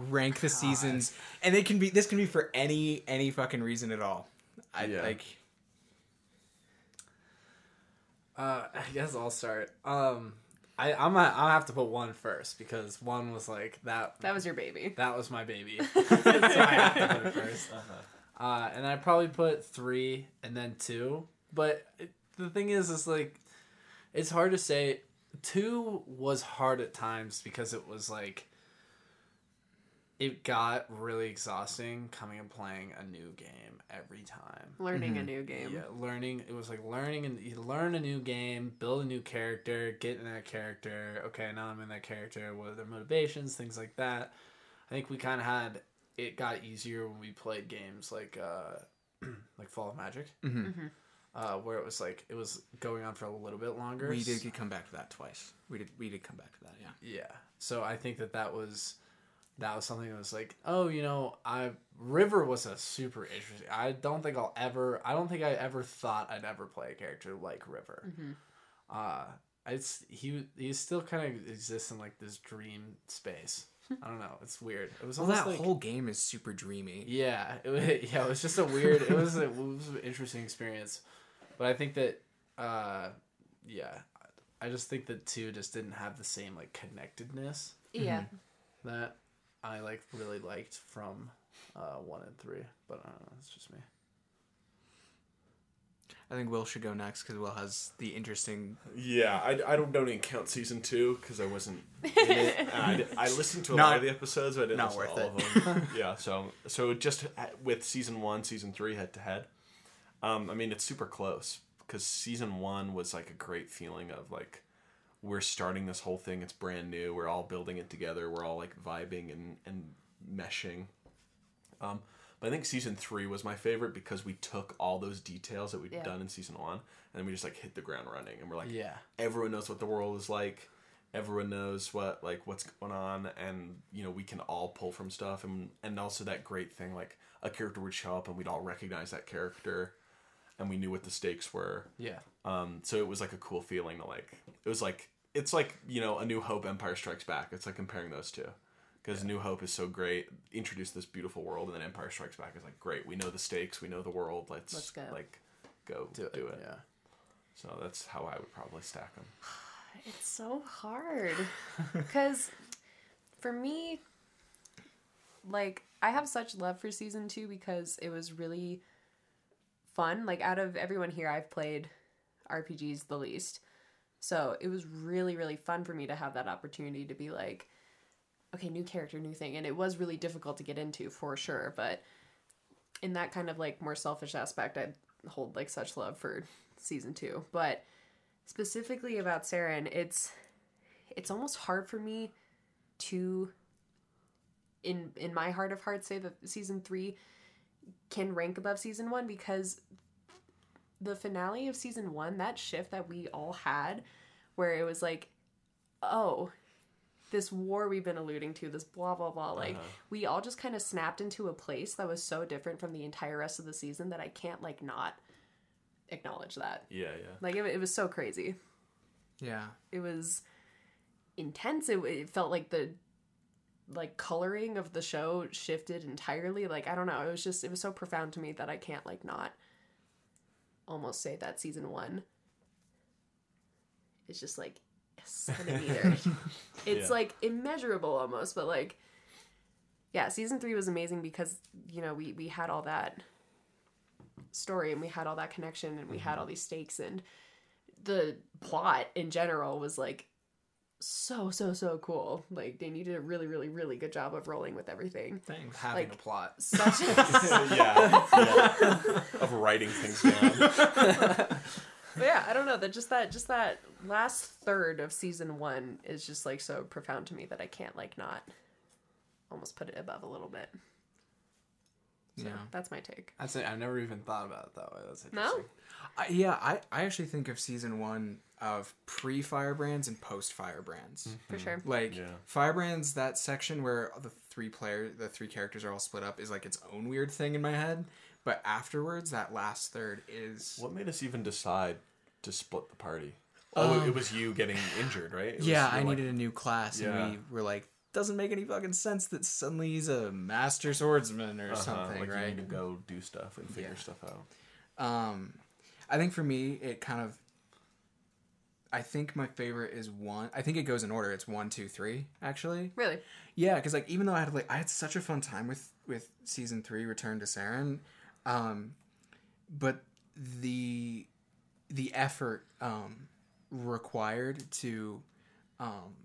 rank the seasons? And they can be this can be for any any fucking reason at all. I Yeah. like Uh, I guess I'll start. Um, I I'm gonna, I'll have to put one first because one was like that. That was your baby. That was my baby. so I have to put it first. Uh, and I probably put three and then two. But it, the thing is, is like, it's hard to say. Two was hard at times because it was like, it got really exhausting coming and playing a new game every time. Learning a new game. Yeah, learning. It was like learning and you learn a new game, build a new character, get in that character. Okay, now I'm in that character. What are their motivations? Things like that. I think we kind of had it got easier when we played games like uh, like Fall of Magic, mhm. uh, where it was like it was going on for a little bit longer. we did come back to that twice. We did we did come back to that, yeah. Yeah. So I think that that was that was something that was like, oh, you know, I River was a super interesting. I don't think I'll ever. I don't think I ever thought I'd ever play a character like River. Uh, it's he he still kind of exists in like this dream space. I don't know. It's weird. It was Well, that like whole game is super dreamy. yeah, it, wa- yeah. It was just a weird. It was a, it was an interesting experience, but I think that uh, yeah, I just think that two just didn't have the same like connectedness Yeah. that I like really liked from uh, one and three. But I don't know, it's just me. I think Will should go next because Will has the interesting. yeah. I, I don't don't even count season two because I wasn't. In it. And I, di- I listened to a lot Not- of the episodes, but I didn't not listen to worth all of them. yeah. So so just ha- with season one, season three head to head. Um, I mean it's super close because season one was like a great feeling of like we're starting this whole thing. It's brand new. We're all building it together. We're all like vibing and and meshing. Um, but I think season three was my favorite because we took all those details that we'd Yeah. done in season one and then we just like hit the ground running and we're like, Yeah. everyone knows what the world is like. Everyone knows what like what's going on, and you know we can all pull from stuff, and and also that great thing like a character would show up and we'd all recognize that character, and we knew what the stakes were. Yeah. Um, so it was like a cool feeling to like. It was like it's like you know a New Hope, Empire Strikes Back. It's like comparing those two, because New Hope is so great, introduce this beautiful world, and then Empire Strikes Back is like great. We know the stakes, we know the world. Let's, Let's go. like go Do do, it. it. Yeah. So that's how I would probably stack them. It's so hard because for me, like I have such love for season two because it was really fun. Like out of everyone here, I've played RPGs the least. So it was really, really fun for me to have that opportunity to be like, okay, new character, new thing. And it was really difficult to get into for sure. But in that kind of like more selfish aspect, I hold like such love for season two. But specifically about Serein, it's it's almost hard for me to in in my heart of hearts say that season three can rank above season one because the finale of season one, that shift that we all had, where it was like, oh, this war we've been alluding to, this blah blah blah, like uh-huh. we all just kind of snapped into a place that was so different from the entire rest of the season that I can't like not acknowledge that. Yeah, yeah. Like it, it was so crazy. Yeah. It was intense. It, it felt like the like coloring of the show shifted entirely. Like I don't know. It was just it was so profound to me that I can't like not almost say that season one is just like a centimeter. it's Yeah. like immeasurable almost, but like yeah, season three was amazing because you know we we had all that story and we had all that connection and we had mm-hmm. all these stakes and the plot in general was like so so so cool. Like they did a really really really good job of rolling with everything. Thanks. Having Like- a plot. Such yeah, yeah. Of writing things down. But yeah, I don't know that just that just that last third of season one is just like so profound to me that I can't like not almost put it above a little bit. So Yeah. that's my take. That's it. I've never even thought about it that way. That's No? I, yeah, I, I actually think of season one of pre Firebrands and post Firebrands. Mm-hmm. For sure. Like Yeah. Firebrands, that section where the three player, the three characters are all split up, is like its own weird thing in my head. But afterwards, that last third is What made us even decide to split the party? Oh, it- it was you getting injured, right? It yeah, you I like- needed a new class, Yeah. and we were like, doesn't make any fucking sense that suddenly he's a master swordsman or uh-huh, something, like You need to go do stuff and figure Yeah. stuff out. Um, I think for me, it kind of. I think my favorite is one. I think it goes in order. It's one, two, three. Actually, Really? yeah, because like even though I had like I had such a fun time with with season three, Return to Serein, um, but the the effort um, required to um,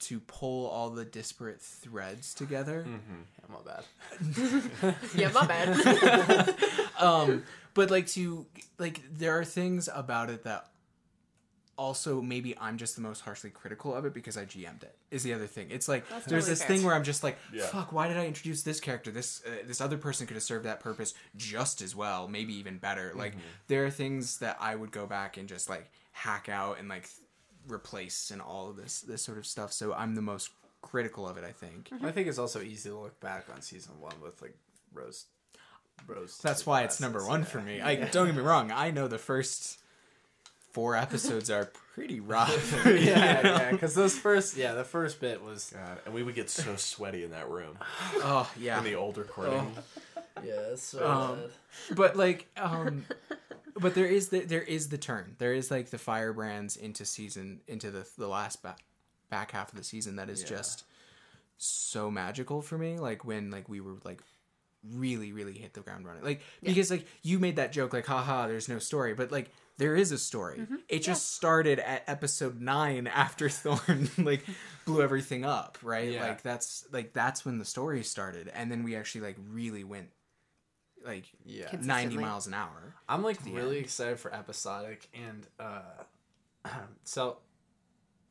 to pull all the disparate threads together. Yeah, my bad. Yeah, my bad. um but like to like there are things about it that also maybe i'm just the most harshly critical of it because i gm'd it is the other thing it's like That's there's totally this fair. thing where i'm just like Yeah. fuck why did i introduce this character this uh, this other person could have served that purpose just as well maybe even better like there are things that i would go back and just like hack out and like th- replace and all of this this sort of stuff so i'm the most critical of it i think I think it's also easy to look back on season one with like rose, rose. That's why it's number one for me. I don't get me wrong. I know the first four episodes are pretty rough. yeah, yeah, because those first, yeah, the first bit was God, and we would get so sweaty in that room oh yeah. in the old recording. yeah, so Um, but like, um, but there is the there is the turn. There is like the firebrands into season into the the last back back half of the season that is Yeah. just so magical for me. Like when like we were like really really hit the ground running. Like because like you made that joke like haha there's no story, but like there is a story. It just started at episode 9 after Thorn like blew everything up, right? Yeah. Like that's like that's when the story started and then we actually like really went like yeah. 90 miles an hour. I'm like really end. excited for episodic, and uh, so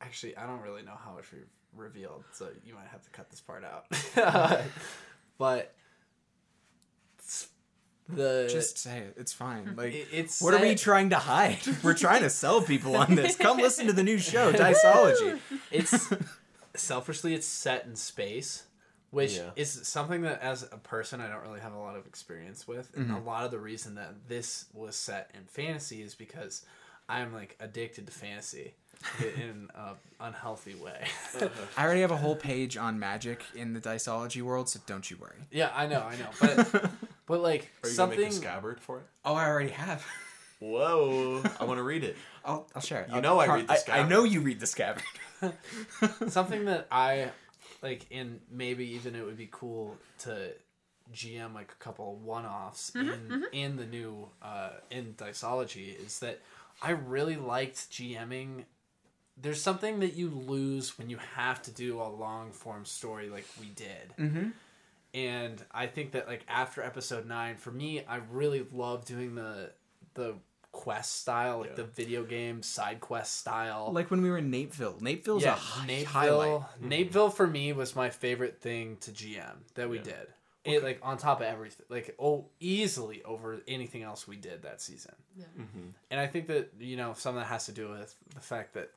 actually, I don't really know how much we've revealed, so you might have to cut this part out. but it's- the Just say it. It's fine. Like it's what are we trying to hide? We're trying to sell people on this. Come listen to the new show, Diceology. it's selfishly it's set in space which Yeah. is something that as a person i don't really have a lot of experience with and Mm-hmm. a lot of the reason that this was set in fantasy is because i'm like addicted to fantasy in an unhealthy way I already have a whole page on magic in the Diceology world, so don't you worry. yeah i know i know but but like Are you something gonna make a scabbard for it? Oh, I already have. Whoa! I want to read it. I'll, I'll share it. You I'll- know I read the scabbard. I, Scabbard. know you read the scabbard. something that I like, and maybe even it would be cool to GM like a couple one offs Mm-hmm, in in the new uh, in Diceology is that I really liked GMing. There's something that you lose when you have to do a long form story like we did. Mm-hmm. And I think that like after episode nine, for me, I really love doing the the quest style, like Yeah. the video game side quest style. Like when we were in Napeville. Napeville's a yeah, hi- Napeville. highlight. Napeville for me was my favorite thing to GM that we Yeah. did. It like on top of everything, like oh, easily over anything else we did that season. Mm-hmm. And I think that you know some of that has to do with the fact that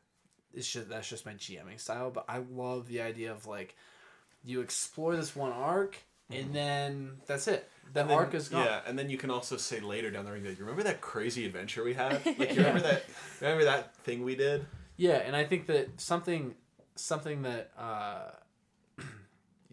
it's just that's just my GMing style. But I love the idea of like you explore this one arc and then that's it. The And then- arc is gone. Yeah, and then you can also say later down the ring, like, you remember that crazy adventure we had? Like, you remember that? Remember that thing we did? Yeah, and I think that something something that uh,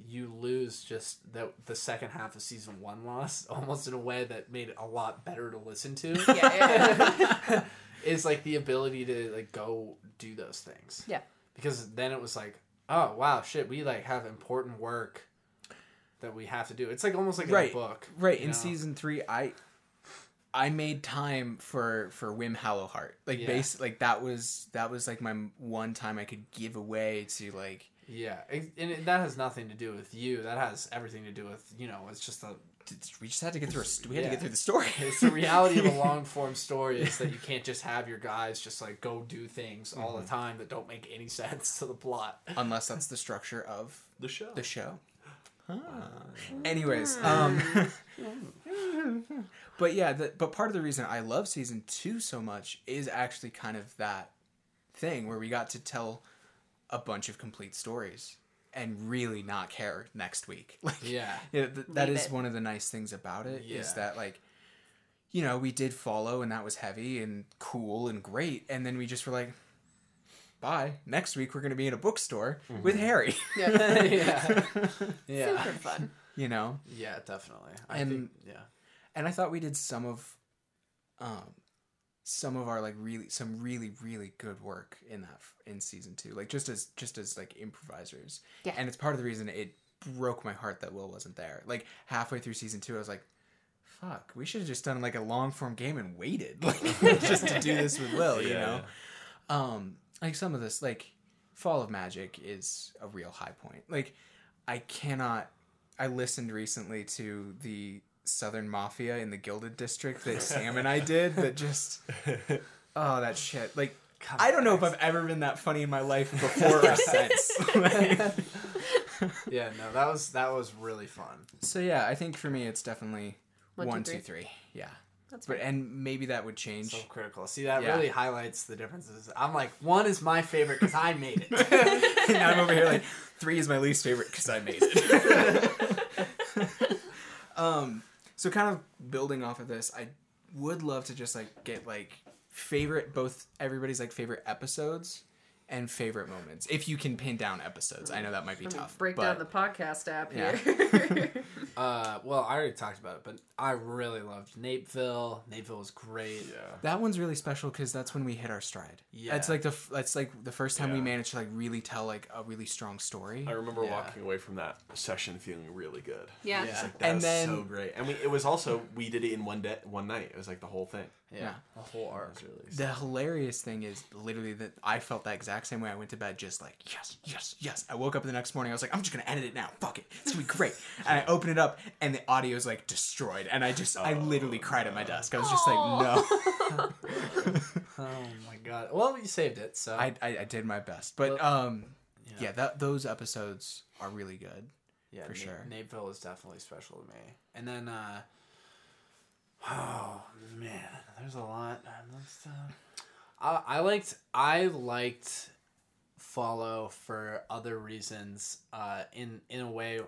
you lose just that the second half of season one lost almost in a way that made it a lot better to listen to Yeah, yeah, yeah. is like the ability to like go do those things. Yeah. Because then it was like, oh wow, shit, we like have important work that we have to do. It's like almost like Right. a book. Right you in know? season three, I I made time for for Wim Hallowheart. Like Yeah. base, like that was that was like my one time I could give away to like Yeah, and it, that has nothing to do with you. That has everything to do with you know. It's just a we just had to get through a we had to get through the story. It's the reality of a long form story is that you can't just have your guys just like go do things all Mm-hmm. the time that don't make any sense to the plot. Unless that's the structure of The show. the show. Anyways, um, but yeah, the, but part of the reason I love season two so much is actually kind of that thing where we got to tell a bunch of complete stories and really not care next week. Like, Yeah. yeah, th- that Leave is it. one of the nice things about it is Yeah. that like, you know, we did follow and that was heavy and cool and great, and then we just were like. Bye. Next week we're going to be in a bookstore with Harry. yeah. yeah, yeah, Super fun. you know, yeah, definitely. I And- think yeah, and I thought we did some of, um, some of our like really some really really good work in that in season two, like just as just as like improvisers. Yeah. And it's part of the reason it broke my heart that Will wasn't there. Like halfway through season two, I was like, "Fuck, we should have just done like a long form game and waited, like just to do this with Will." You Yeah. know, um, like some of this, like Fall of Magic is a real high point. Like I cannot. I listened recently to the Southern Mafia in the Gilded District that Sam and I did. That just oh that shit. Like I don't know if I've ever been that funny in my life before or since. Like, yeah. No, that was that was really fun. so yeah, I think for me it's definitely One, two, one, two, three. three. Yeah, That's but fine. and maybe that would change. So critical. See, that Yeah. really highlights the differences. I'm like, one is my favorite because I made it. and I'm over here like three is my least favorite because I made it. um, so kind of building off of this, I would love to just like get like favorite both everybody's like favorite episodes and favorite moments if you can pin down episodes. I know that might be Let me tough. break but down the podcast app Yeah. here. Uh, well, I already talked about it, but I really loved Napeville. Napeville was great. yeah. that one's really special because that's when we hit our stride. Yeah. it's like the f- that's like the first time we managed to like really tell like a really strong story. I remember Yeah. walking away from that session feeling really good. yeah. Yeah. Like, that And then- so great. And we, it was also, we did it in one day, one night. It was like the whole thing. Yeah, Yeah. the whole arc. really The hilarious thing is literally that I felt that exact same way. I went to bed just like, yes, yes, yes. I woke up the next morning. I was like, I'm just going to edit it now. Fuck it. It's going to be great. And I open it up and the audio is like destroyed. And I just, I literally cried at my desk. I was just like, no. Oh my god. Well, you saved it, so I, I, I did my best. But um, yeah, that those episodes are really good. yeah, for Na- sure. Napeville is definitely special to me. And then, uh, oh man, there's a lot. Let's, uh, I, I liked I liked follow for other reasons. Uh, in in a way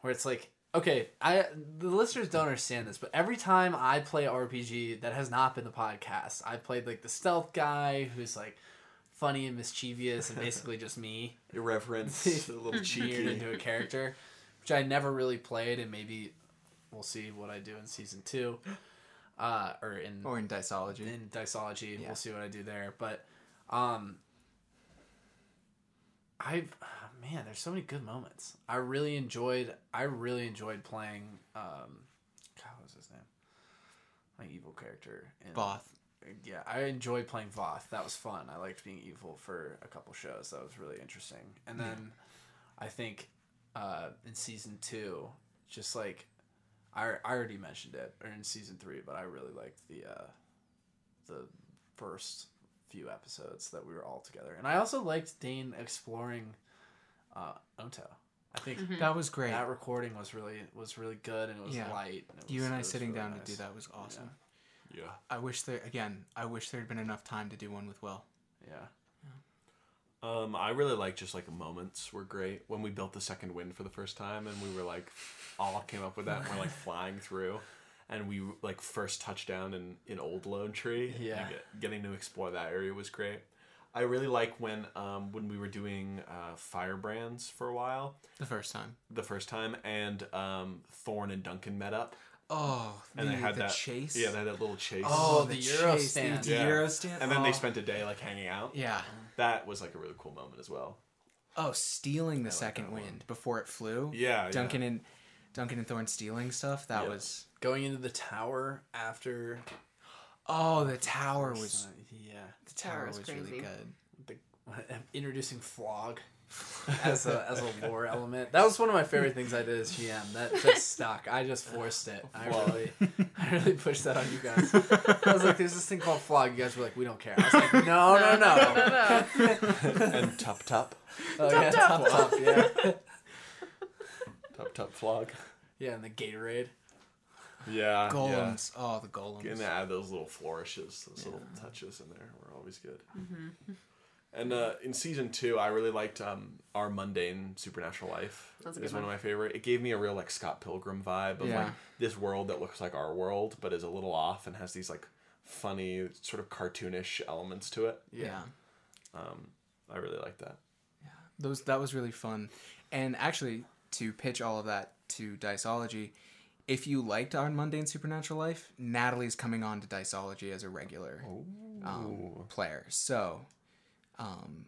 where it's like okay, I the listeners don't understand this, but every time I play RPG that has not been the podcast, I played like the stealth guy who's like funny and mischievous and basically just me irreverent, a little weird cheeky. into a character, which I never really played, and maybe we'll see what I do in season two, uh, or in Or in Diceology. in Diceology. Yeah. We'll see what I do there, but um, I've man, there's so many good moments. I really enjoyed. I really enjoyed playing. Um, God, what was his name? My evil character. In, Voth. Yeah, I enjoyed playing Voth. That was fun. I liked being evil for a couple shows. That was really interesting. And then I think uh, in season two, just like I, I already mentioned it, or in season three, but I really liked the uh, the first few episodes that we were all together, and I also liked Dane exploring uh, Onto. I think That was great. that recording was really was really good, and it was Yeah. light. and it you and I sitting really down nice. to do that was awesome. Yeah. I wish there again. I wish there had been enough time to do one with Will. Yeah. Um, I really like just like moments were great when we built the second wind for the first time, and we were like, all came up with that. and We're like flying through, and we like first touchdown in in Old Lone Tree. Yeah. get- getting to explore that area was great. I really like when um when we were doing uh, firebrands for a while The first time. the first time, and um Thorn and Duncan met up, Oh, and the, they had the that chase. Yeah, they had that little chase. Oh, oh the Euro chase, stand. The Yeah. Euro stand. and then oh. they spent a day like hanging out. Yeah. That was like a really cool moment as well. Oh, stealing the like second that one. wind before it flew. Yeah, yeah. Duncan and Duncan and Thorn stealing stuff. That Yeah. was. Going into the tower after. Oh, the tower was. yeah. The tower Tower was, was really good. the, introducing flog as a as a lore element. That was one of my favorite things I did as GM. That just stuck. I just forced it. I really I really pushed that on you guys. I was like, "There's this thing called flog." You guys were like, "We don't care." I was like, "No, no, no." and Tup Tup, Oh yeah, top top. Yeah, Tup Tup Flog. yeah, and the Gatorade. Yeah, Golems. Oh, the golems. Gonna add those little flourishes, those little touches in there We're always good. Mm-hmm. And uh, in season two, I really liked um, our mundane supernatural life. That's a is good one of my favorite. It gave me a real like Scott Pilgrim vibe of Yeah. like this world that looks like our world, but is a little off and has these like funny sort of cartoonish elements to it. yeah. Um, I really like that. Yeah, those that was really fun and actually to pitch all of that to diceology if you liked our mundane supernatural life natalie's coming on to diceology as a regular um, player so um,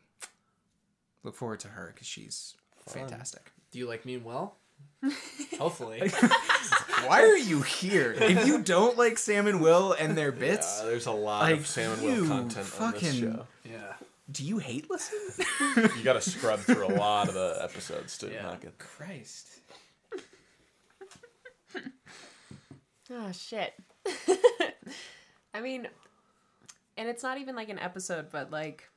look forward to her because she's fantastic Do you like me and Will? Hopefully. why are you here if you don't like sam and will and their bits Uh, there's a lot Like, of Sam and Will content on this fucking- show. yeah. do you hate listen You got to scrub through a lot of the episodes to Yeah. not get. christ Oh shit. I mean, and it's not even like an episode, but like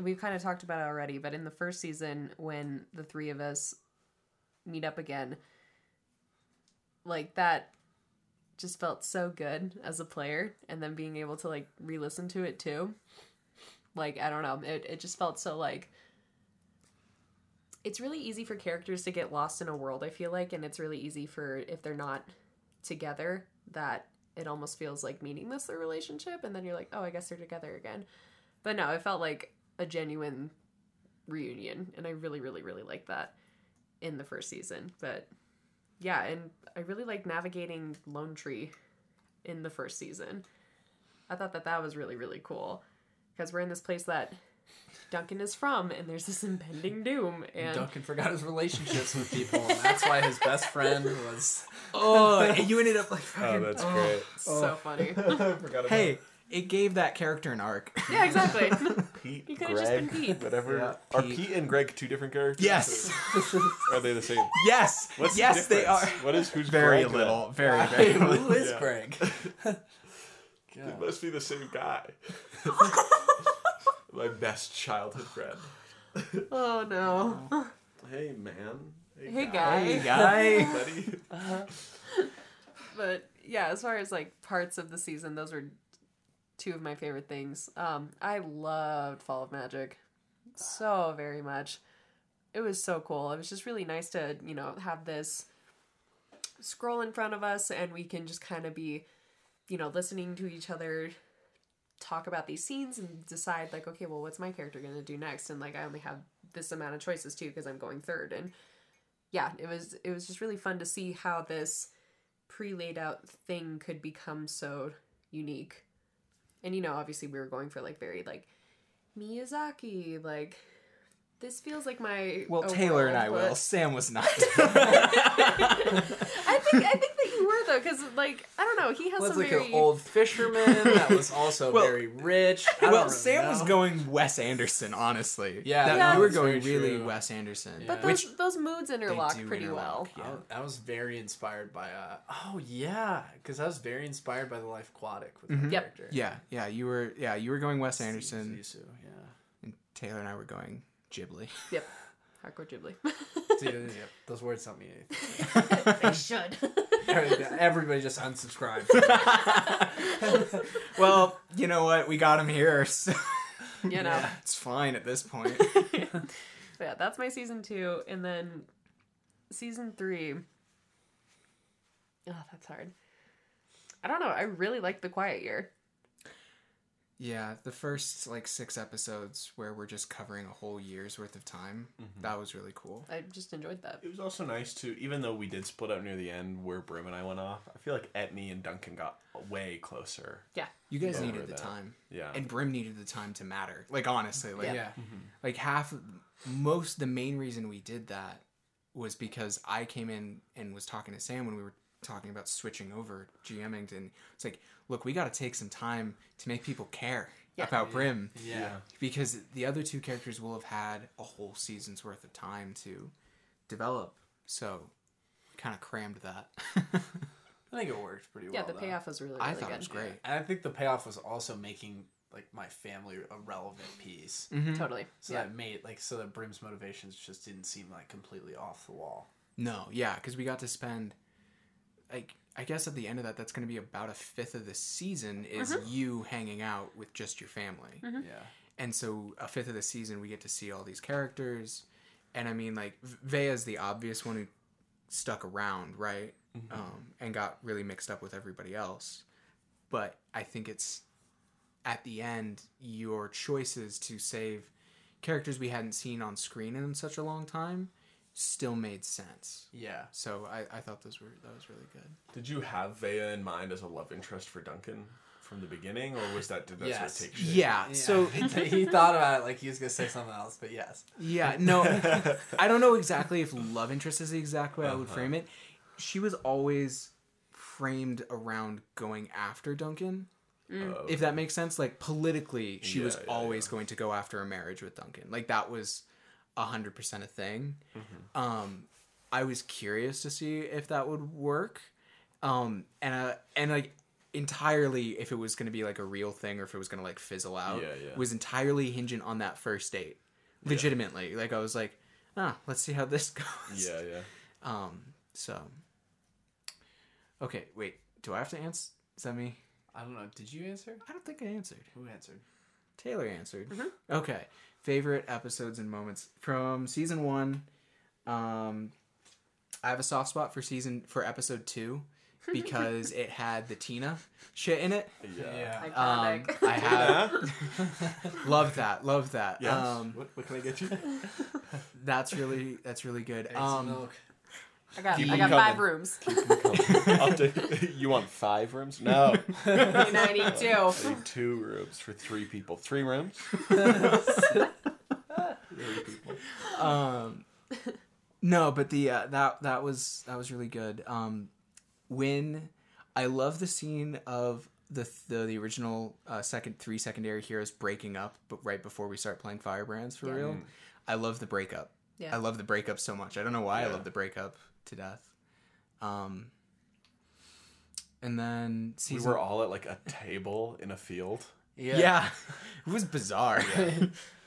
we've kind of talked about it already. But in the first season, when the three of us meet up again, like that just felt so good as a player, and then being able to like re-listen to it too. Like I don't know, it it just felt so like it's really easy for characters to get lost in a world i feel like and it's really easy for if they're not together that it almost feels like meaningless their relationship and then you're like oh i guess they're together again but no it felt like a genuine reunion and i really really really like that in the first season but yeah and i really like navigating lone tree in the first season. I thought that that was really really cool because we're in this place that duncan is from and there's this impending doom and Duncan forgot his relationships with people, and that's why his best friend was. oh and you ended up like Oh, fucking that's oh. great. so funny. I forgot about hey it gave that character an arc. Yeah exactly Pete, You could've Greg, just been Pete. whatever. Yeah, Are Pete. Pete and Greg two different characters? Yes. Or are they the same? Yes. What's the yes, they are. difference? What is who's Very Greg, then? little. Very, very little. Who is Yeah. Greg? It must be the same guy. My best childhood friend. oh no Hey man. Hey, guy. Hey, guy. buddy. Uh-huh. but yeah as far as like parts of the season those were two of my favorite things. Um i loved fall of magic so very much. It was so cool. It was just really nice to you know have this scroll in front of us and we can just kind of be you know listening to each other talk about these scenes and decide like okay well what's my character going to do next? And like i only have this amount of choices too because i'm going third. And yeah it was it was just really fun to see how this pre-laid out thing could become so unique and you know obviously we were going for like very like miyazaki like This feels like my. Well, Taylor and I but- will. Sam was not. I think I think that you were though, because like I don't know, he has was some like very. an old fisherman that was also Well- very rich. I well, really Sam was going Wes Anderson, honestly. Yeah, That- Yeah, you were going really true. Wes Anderson. but Yeah. those Which those moods interlock pretty interlock, well. yeah. I was- I was very inspired by uh oh yeah because I was very inspired by the Life Aquatic with my Yep. character. yeah, yeah, you were. Yeah, you were going Wes Anderson, Zissou, yeah. and Taylor and I were going Ghibli. Yep. Hardcore Ghibli. See, yeah, those words don't mean anything. they should. Everybody just unsubscribe. well, you know what? We got him here, so you know. it's fine at this point. But yeah, that's my season two, and then season three. Oh, that's hard. I don't know. I really like the Quiet Year. Yeah, the first like six episodes where we're just covering a whole year's worth of time. Mm-hmm. That was really cool. I just enjoyed that. It was also nice to, even though we did split up near the end where Brim and I went off, I feel like Etney and Duncan got way closer. Yeah. You guys needed the that. time. Yeah. And Brim needed the time to matter. Like honestly, like yeah. Mm-hmm. like half most the main reason we did that was because I came in and was talking to Sam when we were talking about switching over GMing and it's like, look, we got to take some time to make people care Yeah. about Brim Yeah. because the other two characters will have had a whole season's worth of time to develop. So we kind of crammed that. I think it worked pretty well. Yeah, the though. payoff was really, really I thought good. it was great. And I think the payoff was also making like my family a relevant piece. Mm-hmm. Totally. So yeah. that made like so that Brim's motivations just didn't seem like completely off the wall. No, yeah, because we got to spend, like, I guess at the end of that, that's going to be about a fifth of the season is mm-hmm. you hanging out with just your family, mm-hmm. Yeah. and so a fifth of the season we get to see all these characters, and I mean, like, Vea's the obvious one who stuck around, right, mm-hmm. um, and got really mixed up with everybody else, but I think it's at the end your choices to save characters we hadn't seen on screen in such a long time still made sense. Yeah. So I, I thought those were that was really good. Did you have Vea in mind as a love interest for Duncan from the beginning, or was that did that Yes. sort of take shape? Yeah. So he thought about it like he was gonna say something else, but yes. yeah, no, I don't know exactly if love interest is the exact way I would uh-huh. frame it. She was always framed around going after Duncan. Mm. Oh, If that makes sense, like politically, she was Yeah, yeah, always going to go after a marriage with Duncan. Like that was a hundred percent a thing. Um, I was curious to see if that would work, um, and uh, and like entirely if it was going to be like a real thing or if it was going to like fizzle out. Yeah, yeah. Was entirely hinging on that first date. Legitimately, like I was like, ah, let's see how this goes. yeah, yeah. Um. So. Okay. Wait. Do I have to answer? Is that me? I don't know. Did you answer? I don't think I answered. Who answered? Taylor answered. Okay. Favorite episodes and moments from season one. Um, I have a soft spot for season for episode two because it had the Tina shit in it. Yeah. Um, Iconic. I have love that. Love that. Yes. Um, what, what can I get you? that's really that's really good. Um, milk. I got, Keep I them got five rooms. I'll take, you want five rooms? No. I need two. I need two rooms for three people. Three rooms? Three people. um no but the uh, that that was that was really good. Um when i love the scene of the the, the original uh, second three secondary heroes breaking up but right before we start playing firebrands for Yeah. real i love the breakup. Yeah. i love the breakup so much. I don't know why i love the breakup to death. Um and then We season were all at like a table in a field. yeah, it was bizarre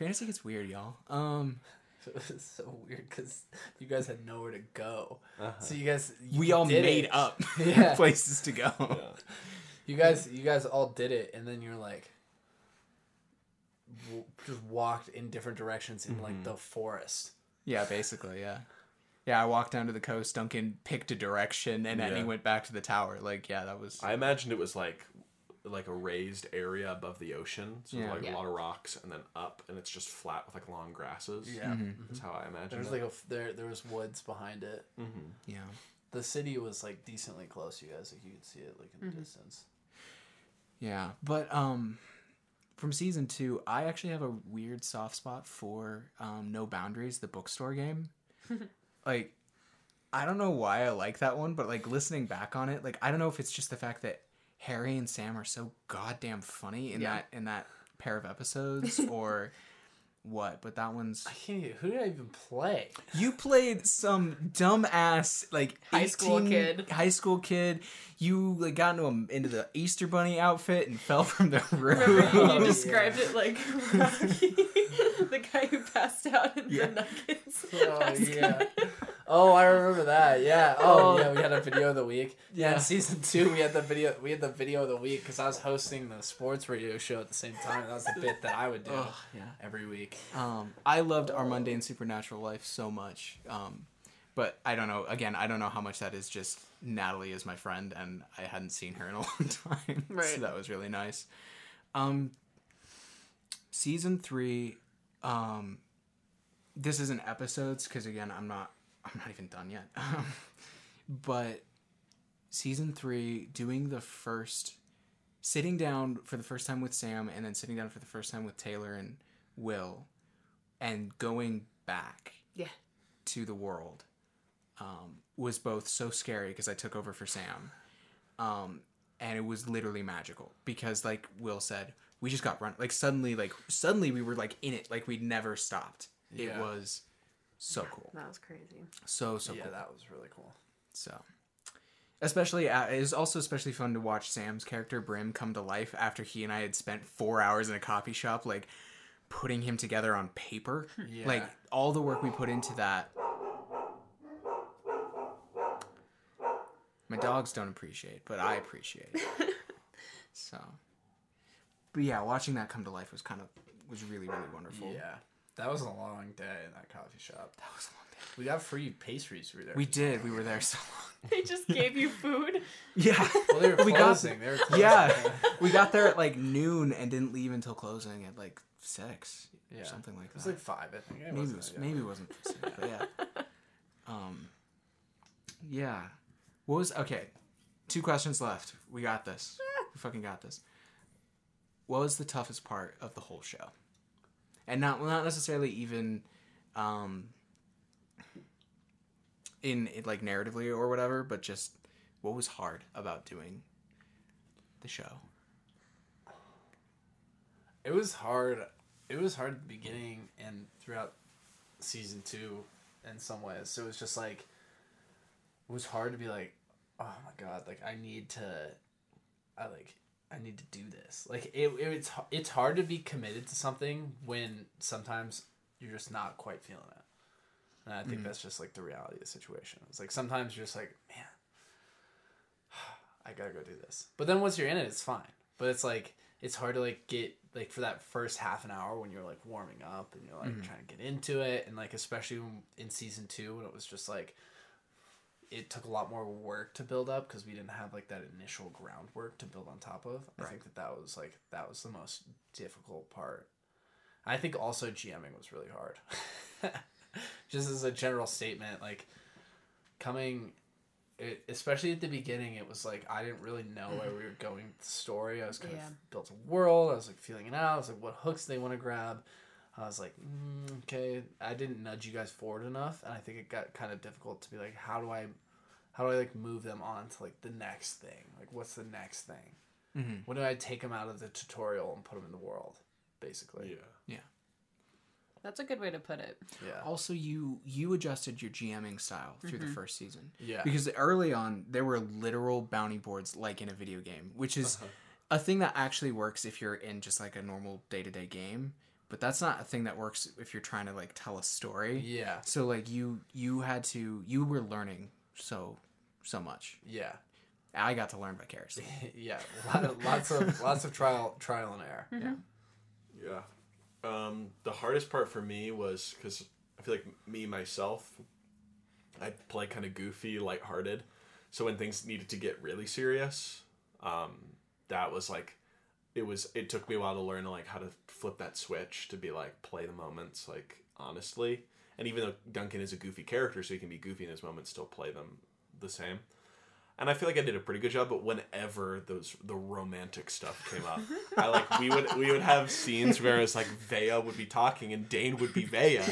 fantasy gets weird y'all um It was so weird because you guys had nowhere to go. Uh-huh. So you guys, you we all made it. up Yeah. places to go. Yeah. You guys, you guys all did it, and then you're like, w- just walked in different directions in like the forest. Yeah, basically, yeah. Yeah, I walked down to the coast. Duncan picked a direction, and then he went back to the tower. Like, yeah, that was. I imagined it was like like a raised area above the ocean. So Yeah. like Yeah. a lot of rocks and then up and it's just flat with like long grasses. Yeah, That's how I imagine. there was it. like a there there was woods behind it. yeah, The city was like decently close. You guys, like you could see it like in the distance. yeah. But um, from season two, I actually have a weird soft spot for um, No Boundaries, the bookstore game. like, I don't know why I like that one, but like listening back on it, like I don't know if it's just the fact that Harry and Sam are so goddamn funny in Yeah. that in that pair of episodes, or what. But that one's I can't. even- Who did I even play? you played some dumb ass like High school kid. High school kid. You like got into a, into the Easter bunny outfit and fell from the roof. Remember you described it like Rocky, the guy who passed out in Yeah. the Nuggets. Oh basket. yeah. Oh, I remember that. Yeah. Oh, Oh. yeah. We had a video of the week. Yeah. Yeah. In season two, we had the video. We had the video of the week because I was hosting the sports radio show at the same time. That was the bit that I would do Ugh, yeah. every week. Um, I loved our mundane supernatural life so much. Um, but I don't know. Again, I don't know how much that is just Natalie is my friend, and I hadn't seen her in a long time. Right. So that was really nice. Um, season three. Um, this isn't episodes because again, I'm not. I'm not even done yet. Um, but season three, doing the first, sitting down for the first time with Sam, and then sitting down for the first time with Taylor and Will, and going back Yeah. to the world um, was both so scary because I took over for Sam, um, and it was literally magical because, like Will said, we just got run like suddenly, like suddenly we were like in it, like we'd never stopped. It was so cool, That was crazy. so so yeah, cool. that was really cool. So, especially uh, it was also especially fun to watch Sam's character Brim come to life after he and I had spent four hours in a coffee shop, like putting him together on paper. Yeah. Like all the work we put into that. My dogs don't appreciate, but I appreciate. so, but yeah, watching that come to life was kind of was really really wonderful. Yeah. That was a long day in that coffee shop. that was a long day. We got free pastries through there. We did. We were there so long. They just gave you food. Yeah. Well, they were We got- they were closing. Yeah, we got there at like noon and didn't leave until closing at like six Yeah. or something like that. It was like five, I think. It maybe it wasn't was, that maybe it wasn't six, but yeah. Um, yeah. What was okay? Two questions left. We got this. We fucking got this. What was the toughest part of the whole show? And not not necessarily even um in, in like narratively or whatever, but just what was hard about doing the show? It was hard. It was hard at the beginning and throughout season two in some ways. So it was just like it was hard to be like, oh my god, like I need to, I like I need to do this. Like it, it it's it's hard to be committed to something when sometimes you're just not quite feeling it. And I think mm-hmm. that's just like the reality of the situation. It's like sometimes you're just like, man, I gotta go do this. But then once you're in it, it's fine. But it's like it's hard to like get like for that first half an hour when you're like warming up and you're like mm-hmm. trying to get into it, and like especially in season two when it was just like it took a lot more work to build up because we didn't have like that initial groundwork to build on top of. I think that that was like that was the most difficult part. I think also GMing was really hard. Just as a general statement, like coming, it, especially at the beginning, it was like I didn't really know where we were mm-hmm. going with the story. I was kind Yeah. of built a world. I was like feeling it out. I was like, what hooks they want to grab. I was like, mm, okay. I didn't nudge you guys forward enough, and I think it got kind of difficult to be like, how do I, how do I like move them on to like the next thing? Like, what's the next thing? Mm-hmm. When do I take them out of the tutorial and put them in the world? Basically, Yeah. Yeah. That's a good way to put it. yeah, Also, you you adjusted your GMing style through the first season. yeah. Because early on, there were literal bounty boards like in a video game, which is Uh-huh. a thing that actually works if you're in just like a normal day to day game. But that's not a thing that works if you're trying to like tell a story. yeah, So like you you had to you were learning so so much. yeah. I got to learn by vicariously. yeah, lot- lots of lots of trial trial and error. Yeah. Yeah. Um, the hardest part for me was because I feel like me myself, I play kind of goofy, lighthearted. So when things needed to get really serious, um, that was like, it was. It took me a while to learn like how to flip that switch to be like play the moments like honestly. And even though Duncan is a goofy character, so he can be goofy in his moments, still play them the same. and I feel like I did a pretty good job. But whenever those the romantic stuff came up, I like we would we would have scenes where it's like Vea would be talking and Dane would be Vea.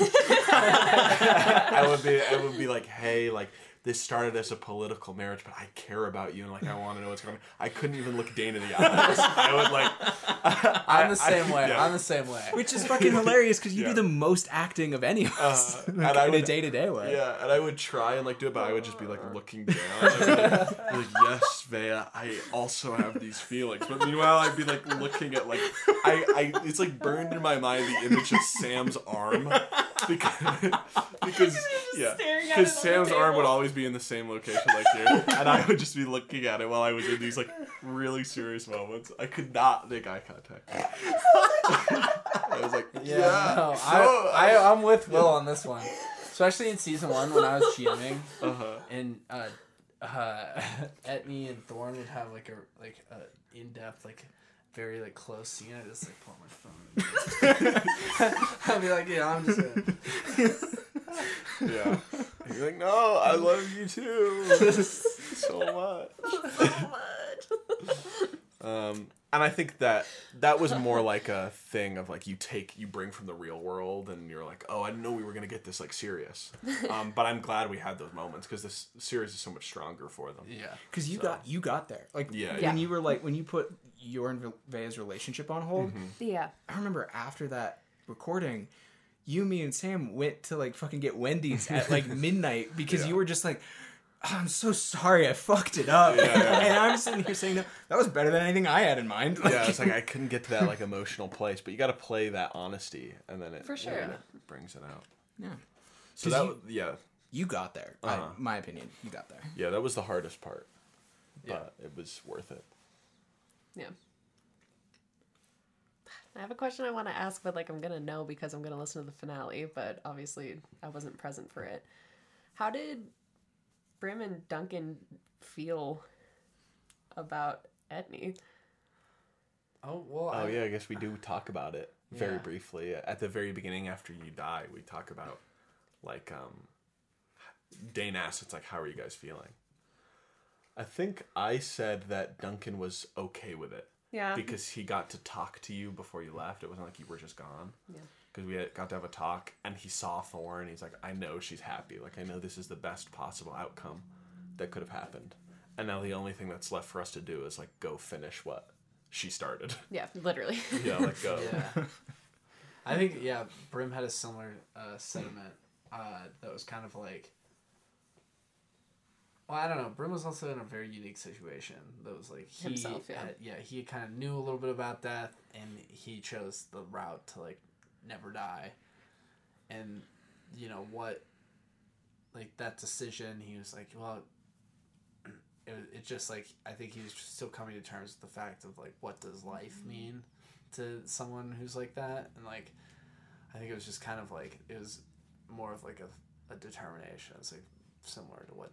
I would be I would be like, hey, like this started as a political marriage, but I care about you and like I want to know what's going on. I couldn't even look Dane in the eyes. I would like. I'm the I- same way. yeah. I'm the same way. Which is fucking hilarious because you Yeah. do the most acting of any of us Uh, like, and I in a day to day way. Yeah, and I would try and like do it, but I would just be like looking down. I would be like, yes, Vea, I also have these feelings. But meanwhile, I'd be like looking at like I, I it's like burned in my mind the image of Sam's arm because because yeah because it on the Sam's arm would table. Always be in the same location like here, and I would just be looking at it while I was in these like really serious moments. I could not make eye contact. I was like, yeah, Yeah, no, so, I, I, I'm with Will on this one. Especially in season one when I was GMing, uh-huh. and uh, uh, Etney and Thorn would have like a like a in depth like very like close scene. I just like pull out my phone. I'd be like, yeah, I'm just. Gonna... Yeah. And you're like, no, I love you too. so much. So much. Um, and I think that that was more like a thing of like you take you bring from the real world and you're like oh I didn't know we were gonna get this like serious, um, but I'm glad we had those moments because this series is so much stronger for them. Yeah. because you got you got there. Like Yeah, when yeah. you were like when you put your and Vea's relationship on hold. Yeah. I remember after that recording, you, me, and Sam went to like fucking get Wendy's at like midnight because you were just like. "Oh, I'm so sorry, I fucked it up. Yeah, yeah. and I'm sitting here saying, no, that was better than anything I had in mind. Like, Yeah, it's like I couldn't get to that like emotional place, but you got to play that honesty, and then it For sure. yeah, it brings it out. yeah. So that you- was- yeah You got there. Uh-huh. my opinion, you got there. yeah that was the hardest part, Yeah. but it was worth it. Yeah. I have a question I want to ask, but like I'm gonna know because I'm gonna listen to the finale. But obviously, I wasn't present for it. How did Brim and Duncan feel about Etney? Oh well. Oh I, yeah, I guess we do talk about it very Yeah. briefly at the very beginning after you die. We talk about like um Dane asks, "It's like, how are you guys feeling?" I think I said that Duncan was okay with it Yeah. because he got to talk to you before you left. It wasn't like you were just gone. Yeah. Because we had, got to have a talk, and he saw Thorn. He's like, "I know she's happy. Like, I know this is the best possible outcome that could have happened." And now the only thing that's left for us to do is like go finish what she started. yeah, literally. yeah, like go. Yeah. I think yeah, Brim had a similar uh, sentiment uh, that was kind of like. Well, I don't know. Brim was also in a very unique situation. That was like he, Himself, yeah. had- yeah, he kind of knew a little bit about death, and he chose the route to like never die. And you know what, like that decision, he was like, well, it it just like I think he was still coming to terms with the fact of like what does life mm-hmm. mean to someone who's like that, and like I think it was just kind of like it was more of like a, a determination. It's like similar to what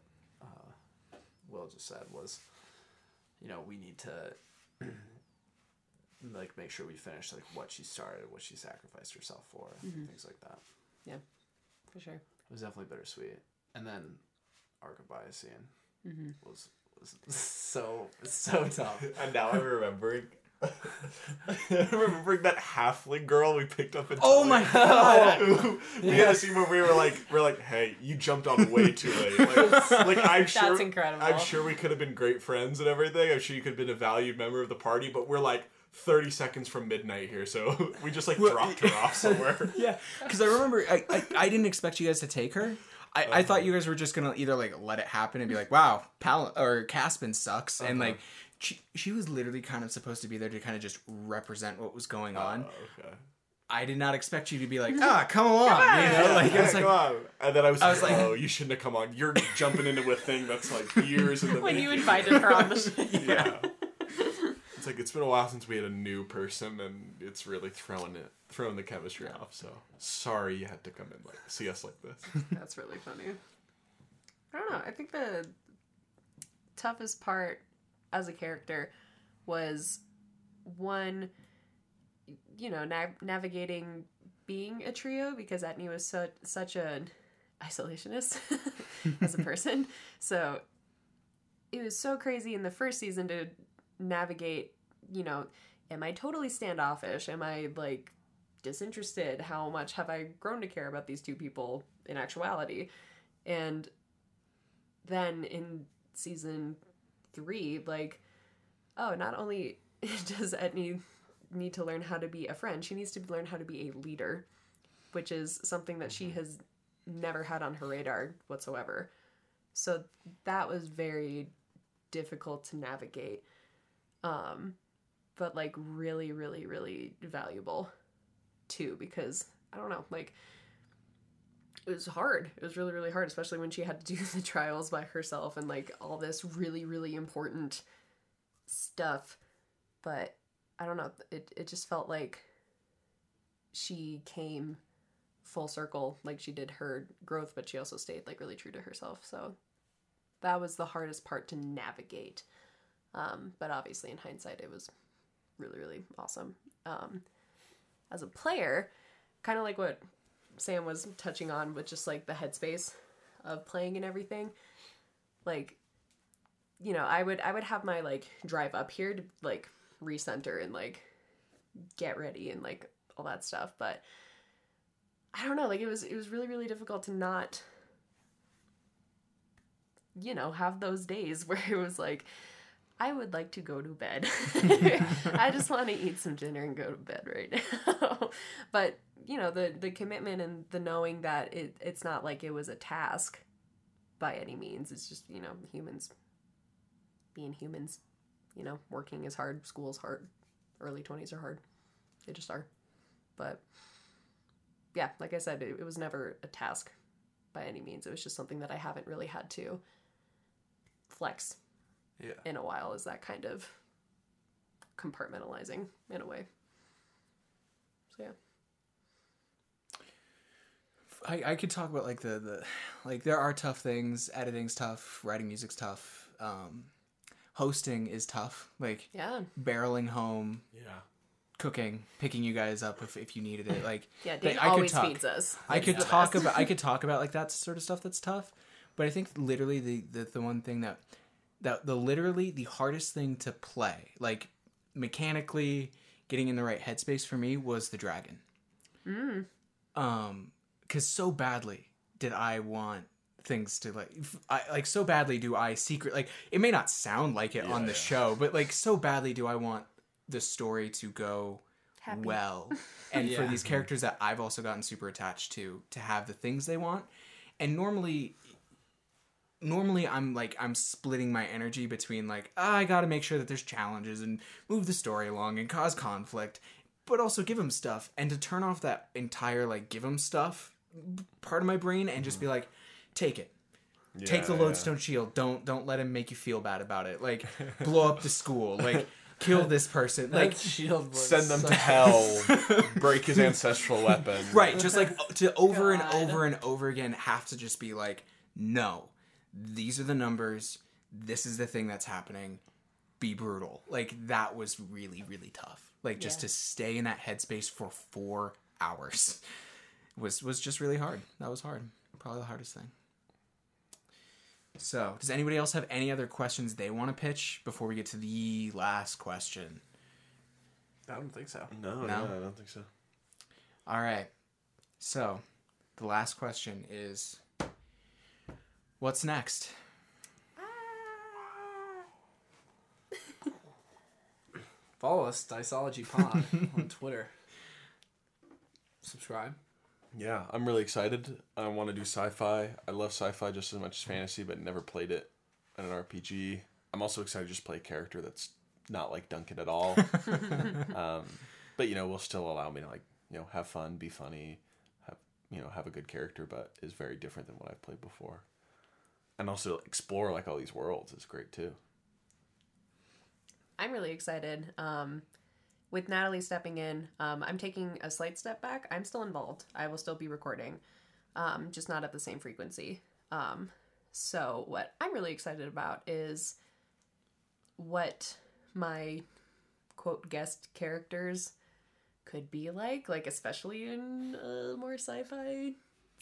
Will just said was, you know, we need to like make sure we finish like what she started, what she sacrificed herself for, mm-hmm. things like that. Yeah, for sure. It was definitely bittersweet. And then our goodbye scene mm-hmm. was was so so tough. And now I'm remembering. I'm remembering that halfling girl we picked up in. Oh my god! Who- we had a scene where we were like, we're like, hey, you jumped on way too late. Like, like I'm sure, That's incredible. I'm sure we could have been great friends and everything. I'm sure you could have been a valued member of the party, but we're like 30 seconds from midnight here, so we just like dropped her off somewhere. yeah, because I remember I, I I didn't expect you guys to take her. I, I thought uh-huh. you guys were just gonna either like let it happen and be like, wow, Pal or Caspin sucks, and uh-huh. like she she was literally kind of supposed to be there to kind of just represent what was going on. Oh, okay. I did not expect you to be like, ah, come along, you know, like it Yeah, was like. come on. And then I was, I like, was like- oh, you shouldn't have come on. You're jumping into a thing that's like years in the When you invited her on the show. yeah. It's like it's been a while since we had a new person, and it's really throwing it, throwing the chemistry off. So sorry you had to come in like see us like this. That's really funny. I don't know. I think the toughest part as a character was one, you know, na- navigating being a trio because Etney was such such an isolationist as a person. So it was so crazy in the first season to navigate, you know, am I totally standoffish? Am I like disinterested? How much have I grown to care about these two people in actuality? And then in season three, like, oh, not only does Etney need to learn how to be a friend, she needs to learn how to be a leader, which is something that she has never had on her radar whatsoever. So that was very difficult to navigate. Um, but like really, really, really valuable too, because I don't know, like it was hard. It was really, really hard, especially when she had to do the trials by herself and like all this really, really important stuff. But I don't know, it, it just felt like she came full circle like she did her growth but she also stayed like really true to herself so that was the hardest part to navigate um, but obviously in hindsight it was really really awesome um, as a player kind of like what sam was touching on with just like the headspace of playing and everything like you know i would i would have my like drive up here to like recenter and like get ready and like all that stuff but I don't know, like it was it was really really difficult to not you know, have those days where it was like I would like to go to bed. I just want to eat some dinner and go to bed right now. but, you know, the the commitment and the knowing that it it's not like it was a task by any means. It's just, you know, humans being humans, you know, working is hard, school's hard, early 20s are hard. They just are. But yeah, like I said, it, it was never a task by any means. It was just something that I haven't really had to flex Yeah. in a while. Is that kind of compartmentalizing in a way. So yeah. I, I could talk about like the, the like there are tough things editing's tough writing music's tough um hosting is tough like Yeah. barreling home Yeah. cooking picking you guys up if, if you needed it like Yeah, like, Dane I could always talk- feeds us. I could talk best. about I could talk about like that sort of stuff that's tough, but I think literally the the, the one thing that that the literally the hardest thing to play, like mechanically getting in the right headspace for me was the dragon. Mm. Um, because so badly did I want things to like f- I like so badly do I secret like it may not sound like it on the yeah. show, but like so badly do I want the story to go Happy. well and for these characters that I've also gotten super attached to to have the things they want. And normally normally I'm like I'm splitting my energy between like ah, I got to make sure that there's challenges and move the story along and cause conflict, but also give them stuff. And to turn off that entire like give them stuff part of my brain and just be like take it. Take the Yeah, lodestone shield. Don't don't let him make you feel bad about it. Like blow up the school. Like kill this person. Like Like shield Send them so- to hell. break his ancestral weapon. right just like to over and over and over again have to just be like no these are the numbers this is the thing that's happening be brutal like that was really really tough like just Yeah. to stay in that headspace for four hours was was just really hard that was hard probably the hardest thing so does anybody else have any other questions they want to pitch before we get to the last question I don't think so. No, No? no, I don't think so. All right. So, the last question is what's next? Follow us, Diceology Pod, on Twitter. Subscribe. Yeah, I'm really excited. I want to do sci-fi. I love sci-fi just as much as fantasy, but never played it in an RPG. I'm also excited to just play a character that's not like Duncan at all. um, but you know, will still allow me to like you know have fun, be funny, have you know have a good character, but is very different than what I've played before. And also explore like all these worlds is great too. I'm really excited. Um, with Natalie stepping in, um, I'm taking a slight step back. I'm still involved. I will still be recording, um, just not at the same frequency. Um, so, what I'm really excited about is what my quote guest characters could be like, like especially in a more sci-fi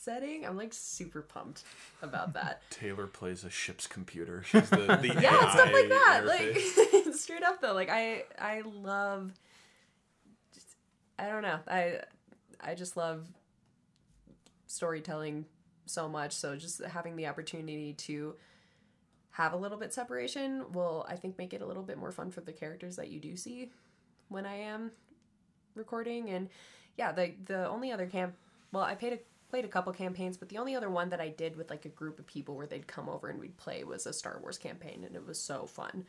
setting. I'm like super pumped about that. Taylor plays a ship's computer. She's the, the yeah, stuff like that. interface. Like straight up though, like I I love. Just, I don't know. I I just love storytelling so much. So just having the opportunity to have a little bit separation will I think make it a little bit more fun for the characters that you do see when I am recording and yeah the the only other camp well I paid a played a couple campaigns but the only other one that I did with like a group of people where they'd come over and we'd play was a Star Wars campaign and it was so fun.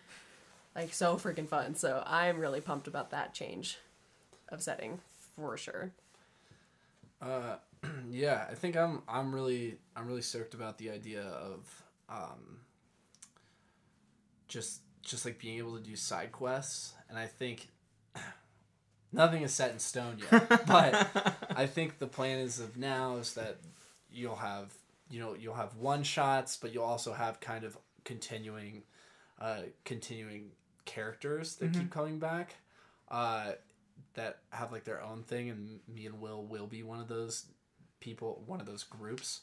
Like so freaking fun. So I'm really pumped about that change of setting for sure. Uh, yeah, I think I'm I'm really I'm really stoked about the idea of um, just just like being able to do side quests, and I think nothing is set in stone yet. but I think the plan is of now is that you'll have you know you'll have one shots, but you'll also have kind of continuing uh, continuing characters that keep coming back. Uh, that have like their own thing and me and will will be one of those people one of those groups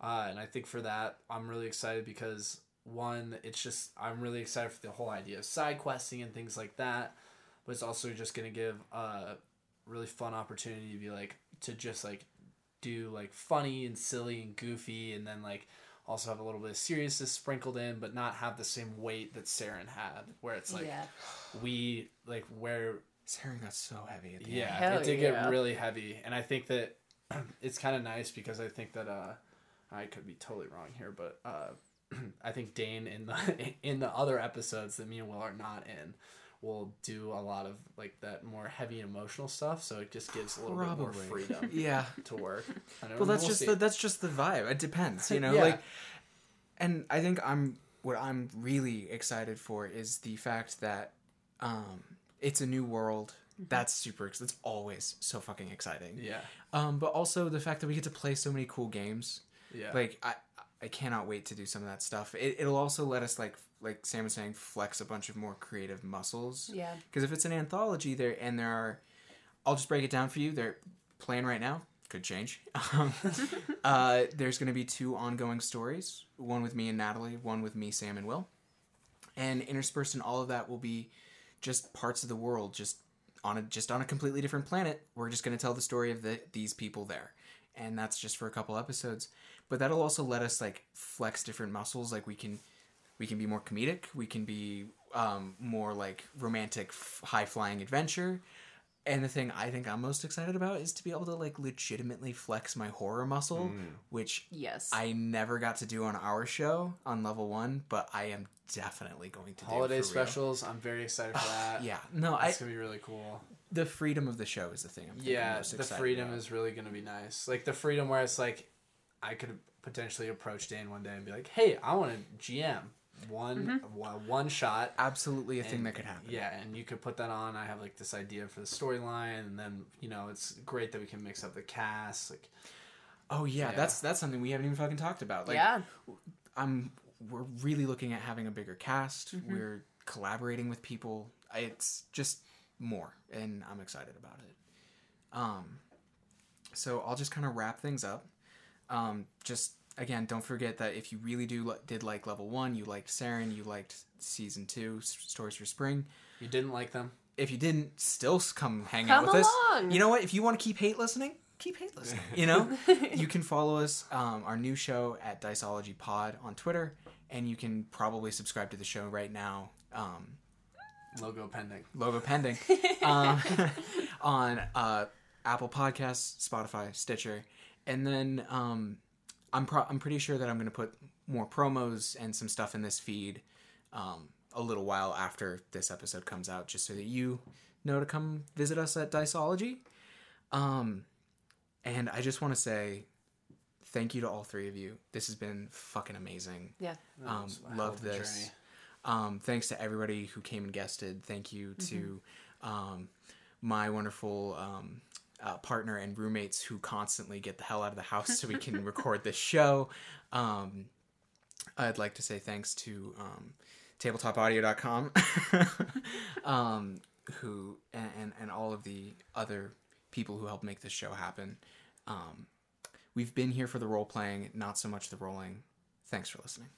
uh, and i think for that i'm really excited because one it's just i'm really excited for the whole idea of side questing and things like that but it's also just going to give a really fun opportunity to be like to just like do like funny and silly and goofy and then like also have a little bit of seriousness sprinkled in but not have the same weight that Serein had where it's like yeah we like where Serein got so heavy at the yeah, Hell it did yeah. get really heavy, and I think that it's kind of nice because I think that uh, I could be totally wrong here, but uh, I think Dane in the in the other episodes that me and Will are not in will do a lot of like that more heavy emotional stuff, so it just gives a little bit more freedom. Yeah. to work. I don't Well, know, that's we'll just see. the, that's just the vibe. It depends, you know. Yeah. Like, and I think I'm what I'm really excited for is the fact that um, it's a new world. That's super. ex- That's always so fucking exciting. yeah, Um, but also the fact that we get to play so many cool games. yeah, Like I, I cannot wait to do some of that stuff. It, it'll also let us like like Sam was saying, flex a bunch of more creative muscles. yeah Because if it's an anthology, there and there are, I'll just break it down for you. They're playing right now. Could change. Um, uh, there's going to be two ongoing stories. One with me and Natalie. One with me, Sam, and Will. And interspersed in all of that will be just parts of the world, just on a just on a completely different planet. We're just going to tell the story of the these people there, and that's just for a couple episodes. But that'll also let us like flex different muscles. Like we can we can be more comedic we can be um, more like romantic f- high flying adventure and the thing i think i'm most excited about is to be able to like legitimately flex my horror muscle which yes i never got to do on our show on level one but i am definitely going to do holiday for real. specials. I'm very excited for that. yeah no i it's gonna be really cool. the freedom of the show is the thing i'm yeah most the freedom about. is really going to be nice like the freedom where it's like i could potentially approach dan one day and be like hey i want to gm one one, one shot absolutely a thing that could happen yeah and you could put that on i have like this idea for the storyline and then you know it's great that we can mix up the cast like oh yeah, Yeah. that's that's something we haven't even fucking talked about like yeah I'm we're really looking at having a bigger cast. Mm-hmm. We're collaborating with people. It's just more, and I'm excited about it. Um, so I'll just kind of wrap things up. Um, just again, don't forget that if you really do li- did like level one, you liked Serein, you liked season two, S- Stories for Spring. you didn't like them If you didn't, still come hang Come out with along. us. You know what? If you want to keep hate listening, keep hate listening. You know, you can follow us, um, our new show at Diceology Pod on Twitter, and you can probably subscribe to the show right now. Um, logo pending logo pending um, on uh, Apple Podcasts, Spotify, Stitcher, and then um, I'm pro- I'm pretty sure that I'm going to put more promos and some stuff in this feed um, a little while after this episode comes out, just so that you know to come visit us at Diceology. Um, and I just want to say thank you to all three of you. This has been fucking amazing. yeah Um, It's love this. Um, thanks to everybody who came and guested. Thank you to um, my wonderful um, uh, partner and roommates who constantly get the hell out of the house so we can record this show. Um, I'd like to say thanks to um, tabletopaudio.com um, who and, and, and all of the other people who helped make this show happen. Um, We've been here for the role playing, not so much the rolling. Thanks for listening.